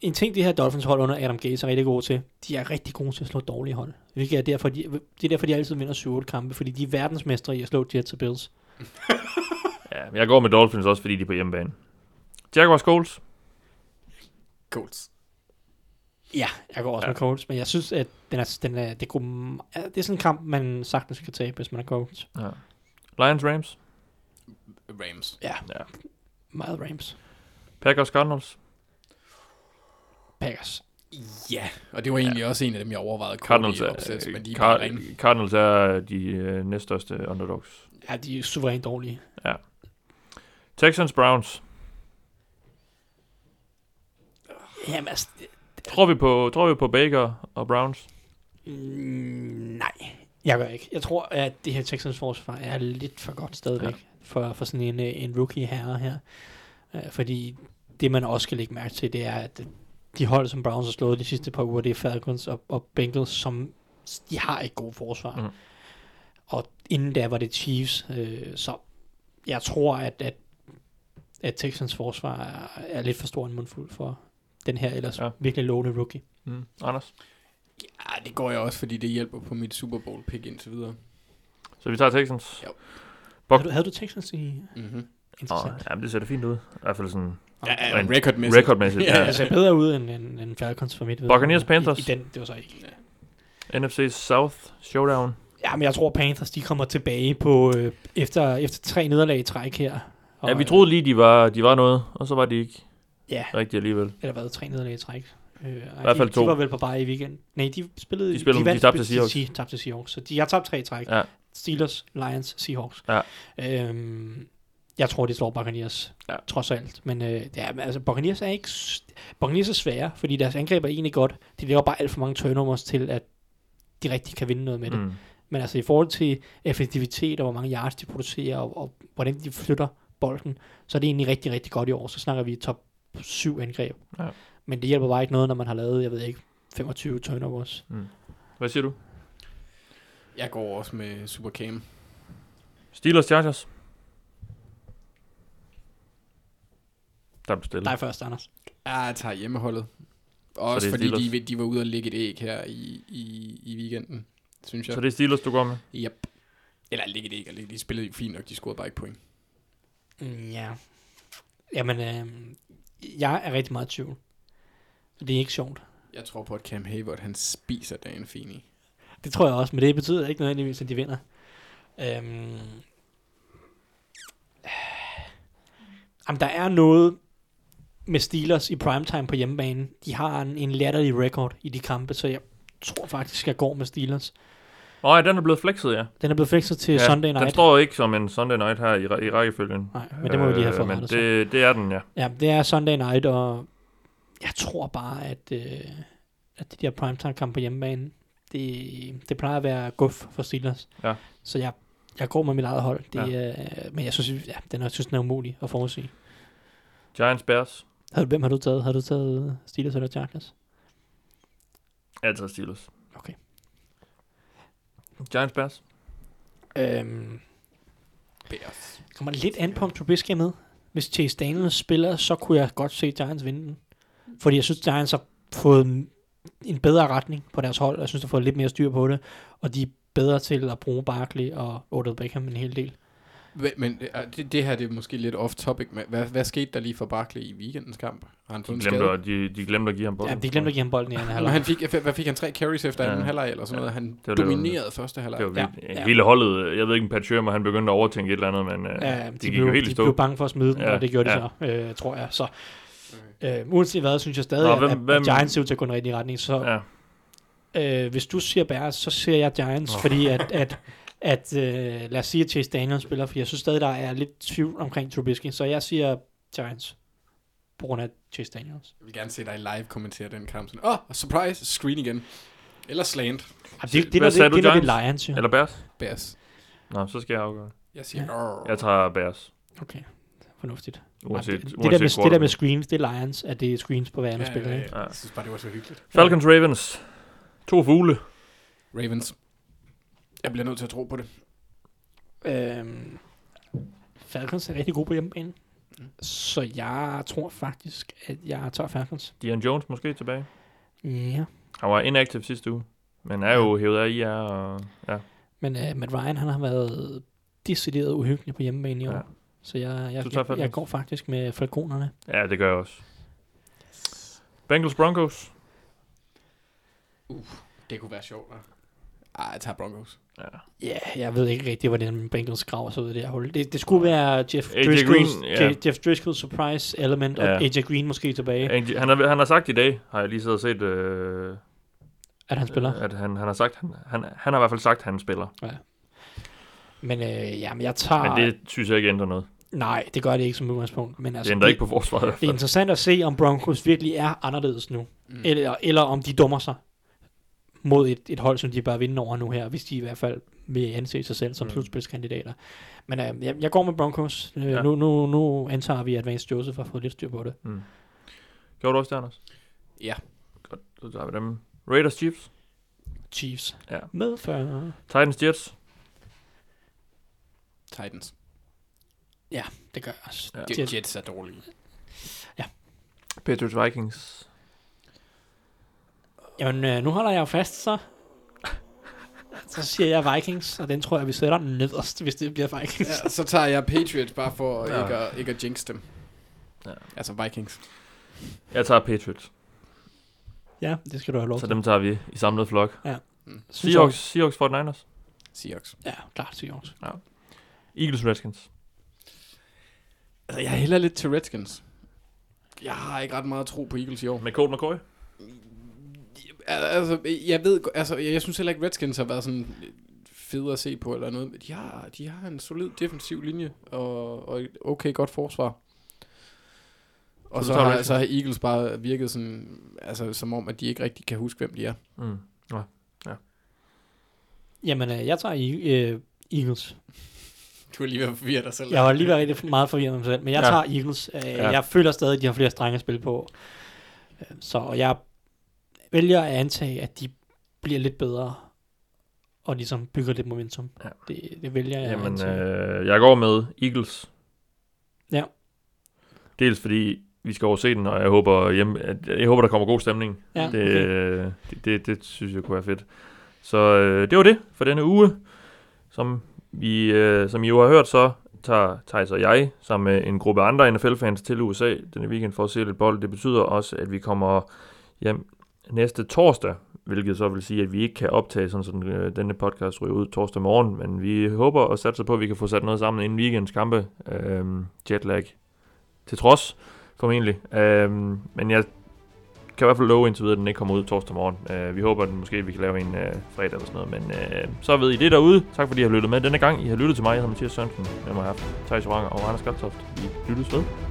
En ting, det her Dolphins hold under Adam Gates er rigtig gode til, de er rigtig gode til at slå dårlige hold. Hvilket er derfor, de, det er derfor, de altid vinder 7-8 kampe, fordi de er verdensmestre i at slå Jets og Bills. Ja, men jeg går med Dolphins også, fordi de er på hjemmebane. Jaguars Colts. Colts. Ja, jeg går også Ja. med Colts, men jeg synes, at den er, den er, det, kunne, det er sådan en kamp, man sagtens kan tabe, hvis man er Colts. Ja. Lions Rams. Rams. Ja, Ja. meget Rams. Packers Cardinals. Packers. Ja, og det var egentlig ja. også en af dem, jeg overvejede Cardinals er, opsæt, men de er Car-. Cardinals er de øh, næststørste underdogs. Ja, de er suverænt dårlige. Texans Browns. Jamen, altså, Tror vi på, tror vi på Baker og Browns? Mm, nej, jeg gør ikke. Jeg tror, at det her Texans forsvar er lidt for godt stadigvæk ja. for, for sådan en, øh, en rookie herre her. Uh, fordi det, man også skal lægge mærke til, det er, at de hold, som Browns har slået de sidste par uger, det er Falcons og, og Bengals, som de har et godt forsvar. Mm. Og inden der var det Chiefs, øh, så jeg tror, at, at, at Texans forsvar er, er lidt for stor en mundfuld for den her ellers Ja. ja. virkelig lovende rookie. Mm. Anders? Ja, det går jeg også, fordi det hjælper på mit Super Bowl pick indtil videre. Så vi tager Texans? Jo. Bok- Havde du, havde du Texans i? Mm-hmm. Interessant. jamen, det ser da fint ud. I hvert fald sådan Ja, ja, Rent recordmæssigt. recordmæssigt. Ja, Ja. Det ser bedre ud end, end, end Falcons for mit Buccaneers, vedkommende. Panthers. I, I den, det var så ikke. NFC South Showdown. Ja, men jeg tror Panthers, de kommer tilbage på, øh, efter, efter tre nederlag i træk her. Og, Ja, vi troede lige, de var, de var noget, og så var de ikke Ja, rigtigt alligevel. eller hvad, tre nederlag i træk. Øh, I hvert fald de, to. De var vel på bare i weekend. Nej, de spillede... De spillede- de vandt- tabte til Seahawks. De, de tabte til Seahawks. Så de har tabt tre i træk. Ja. Steelers, Lions, Seahawks. Ja. Øhm, jeg tror, de slår Buccaneers, Ja. trods alt. Men øh, ja, men altså, Buccaneers er ikke... Buccaneers er svære, fordi deres angreb er egentlig godt. De laver bare alt for mange turnovers til, at de rigtig kan vinde noget med det. Mm. Men altså i forhold til effektivitet og hvor mange yards de producerer, og, og hvordan de flytter bolden, så er det egentlig rigtig, rigtig godt i år. Så snakker vi top 7 angreb. Ja. Men det hjælper bare ikke noget, når man har lavet, jeg ved ikke, 25 turnovers. Hvad siger du? Jeg går også med Super Cam. Steelers Chargers? Der blev stille. Dig først, Anders. Ja, jeg tager hjemmeholdet. Også det fordi Steelers. de, de var ude og lægge et æg her i, i, i weekenden, synes jeg. Så det er Steelers, du går med? Yep. Eller lægge et æg, eller de spillede fint nok, de scorede bare ikke point. Mm, ja. Jamen, øh, jeg er rigtig meget i tvivl. Så det er ikke sjovt. Jeg tror på, at Cam Hayward, han spiser dagen fin i. Det tror jeg også, men det betyder ikke nødvendigvis, at de vinder. Øhm, jamen, der er noget med Steelers i primetime på hjemmebane. De har en, en latterlig record i de kampe, så jeg tror faktisk, jeg går med Steelers. Nå ja, den er blevet flexet, ja. Den er blevet flexet til ja Sunday Den night. står ikke som en Sunday night her i, i rækkefølgen. Nej, men det må vi lige have Øh, fået Men rettet så. det, det er den, ja. Ja, det er Sunday night, og jeg tror bare, at, øh, at de der primetime-kampe på hjemmebane, det, det plejer at være guf for Steelers. Ja. Så jeg, jeg går med mit eget hold. Det, Ja. ja. men jeg synes, ja, den er, jeg synes, den er umulig at forudsige. Giants Bears. Havde, hvem har du taget? Har du taget Steelers eller Chargers? Jeg tager Steelers. Okay. Giants Bears. Øhm, Bears. kommer lidt an på, om Trubisky er med. Hvis Chase Daniels spiller, så kunne jeg godt se Giants vinde den. Fordi jeg synes, Giants har fået en- en bedre retning på deres hold. Jeg synes, de har fået lidt mere styr på det. Og de er bedre til at bruge Barkley og Odell Beckham en hel del. Men øh, det, det her det er måske lidt off-topic. men Hvad, hvad skete der lige for Barkley i weekendens kamp? Har han De glemte, skade? at, de, de glemte at give ham Ja, bolden. de glemte at give ham bolden i anden halvleg. han fik, hvad fik han? Tre carries efter Ja. anden halvleg eller sådan noget. Han var det, dominerede første halvleg. Det var Ja, vildt. ja. Hele holdet, jeg ved ikke, om Pat Shermer, han begyndte at overtænke et eller andet, men øh, Ja, det de, gik blev, jo helt de stå. blev bange for at smide den, Ja, og det gjorde de ja. så, øh, tror jeg. Så øh, uanset hvad, synes jeg stadig, Nå, hvem- at, hvem- at Giants ser ud til at gå i den rigtige retning. Så Ja. øh, hvis du siger Bears, så siger jeg Giants, oh. fordi at, at, at øh, lad os sige, at Chase Daniels spiller, for jeg synes stadig, der er lidt tvivl omkring Trubisky, så jeg siger Giants på grund af Chase Daniels. Jeg vil gerne se dig live kommentere den kamp. Åh, oh, surprise, screen igen. Eller slant. Ah, det, det, Hvad sagde det, du, det, det, er Lions, jo. Eller Bears? Bears. Nå, så skal jeg afgøre. Jeg siger, Ja. ja. Jeg tager Bears. Okay, fornuftigt. Uanset, Ah, det, det, uanset der med, det der med screens, det er Lions, at det er screens på hver anden Ja, spiller. ja, ikke? ja. Jeg synes bare, det var så hyggeligt. Falcons Ravens. To fugle. Ravens. Jeg bliver nødt til at tro på det. Øhm, Falcons er rigtig gode på hjemmebane. Mm. Så jeg tror faktisk, at jeg tager Falcons. Dion Jones måske tilbage. Ja. Han var inactive sidste uge, men er jo hævet af IR. Og, ja. Men uh, Matt Ryan, han har været decideret uhyggelig på hjemmebane i år. Ja. Så jeg, jeg, jeg, jeg går faktisk med Falconerne. ja, det gør jeg også. Bengals Broncos. Det kunne være sjovt, da. Ej, jeg tager Broncos. Ja. Ja, jeg ved ikke rigtig, hvordan Bengals graver sig ud i det her hul. Det, det skulle være Jeff AJ Driscoll's, Green, ja. Jeff Driscoll's surprise element, Ja. og AJ Green måske tilbage, Angie- Han har, han har sagt i dag, har jeg lige siddet og set, øh, at han spiller. at han, han har sagt, han, han, han har i hvert fald sagt, at han spiller. Men øh, jamen, jeg tager... Men det synes jeg ikke ændrer noget. Nej, det gør det ikke som udgangspunkt. Men Det altså, ændrer ikke på forsvaret Det er interessant at se, om Broncos virkelig er anderledes nu. Mm. Eller, eller om de dummer sig mod et, et hold, som de bør vinde over nu her, hvis de i hvert fald vil anse sig selv som Mm. slutspilskandidater. Men øh, jeg, jeg går med Broncos. Øh, Ja. ja. nu, nu, nu antager vi, at Vance Joseph har fået lidt styr på det. Mm. Gjorde du også det, Anders? Ja. Godt, så tager vi dem. Raiders Chiefs. Chiefs. Ja. Med 40. Titans Jets. Titans. Det gør jeg også. Ja. Jet, Jets er dårlige. Patriots Vikings. Jamen, øh, nu holder jeg jo fast, så. Så siger jeg Vikings, og den tror jeg, vi sætter nederst, hvis det bliver Vikings. Ja, så tager jeg Patriots bare for Ja. ja. ikke, at, ikke at jinx dem. Ja. Altså Vikings. Jeg tager Patriots. Ja, det skal du have lov Så til. dem tager vi i samlet flok. Synes Seahawks, Seahawks 49ers. Seahawks. Ja, klart Seahawks. Eagles Redskins. Altså, jeg hælder lidt til Redskins. Jeg har ikke ret meget tro på Eagles i år. Med Colt McCoy? Al- Altså, jeg ved, altså, jeg synes heller ikke, Redskins har været sådan fede at se på eller noget. Men de har, de har en solid defensiv linje og, og et okay godt forsvar. Og Så så, har, Redskins? så har Eagles bare virket sådan, altså, som om, at de ikke rigtig kan huske, hvem de er. Mm. Jamen, øh, jeg tager øh, Eagles. Du er lige ved at forvirre dig selv. Jeg var lige været rigtig meget forvirret med mig selv, men jeg Ja. tager Eagles. Øh, Ja. Jeg føler stadig, at de har flere strenge at spille på. Øh, Så jeg vælger at antage, at de bliver lidt bedre, og ligesom bygger lidt momentum. Ja. Det, det vælger jeg at Jamen, antage. øh, jeg går med Eagles. Ja. Dels fordi vi skal over se den, og jeg håber, hjem, at, jeg håber der kommer god stemning. Ja, det, okay. det, det, det synes jeg kunne være fedt. Så øh, det var det for denne uge. Som, vi, øh, som I jo har hørt, så tager Thijs og jeg sammen med en gruppe andre NFL-fans til USA denne weekend for at se lidt bold. Det betyder også, at vi kommer hjem næste torsdag, hvilket så vil sige, at vi ikke kan optage sådan, sådan øh, denne podcast ryger ud torsdag morgen, men vi håber og satser på, at vi kan få sat noget sammen inden weekends kampe. Øh, jetlag til trods, formentlig. Øh, men jeg kan i hvert fald love indtil videre, at den ikke kommer ud torsdag morgen. Øh, vi håber, at den måske vi kan lave en øh, fredag eller sådan noget, men øh, så ved I det derude. Tak fordi I har lyttet med denne gang. I har lyttet til mig, jeg hedder Mathias Sørensen. Jeg har haft Thijs Oranger og Anders Galtoft. Vi lyttes ved.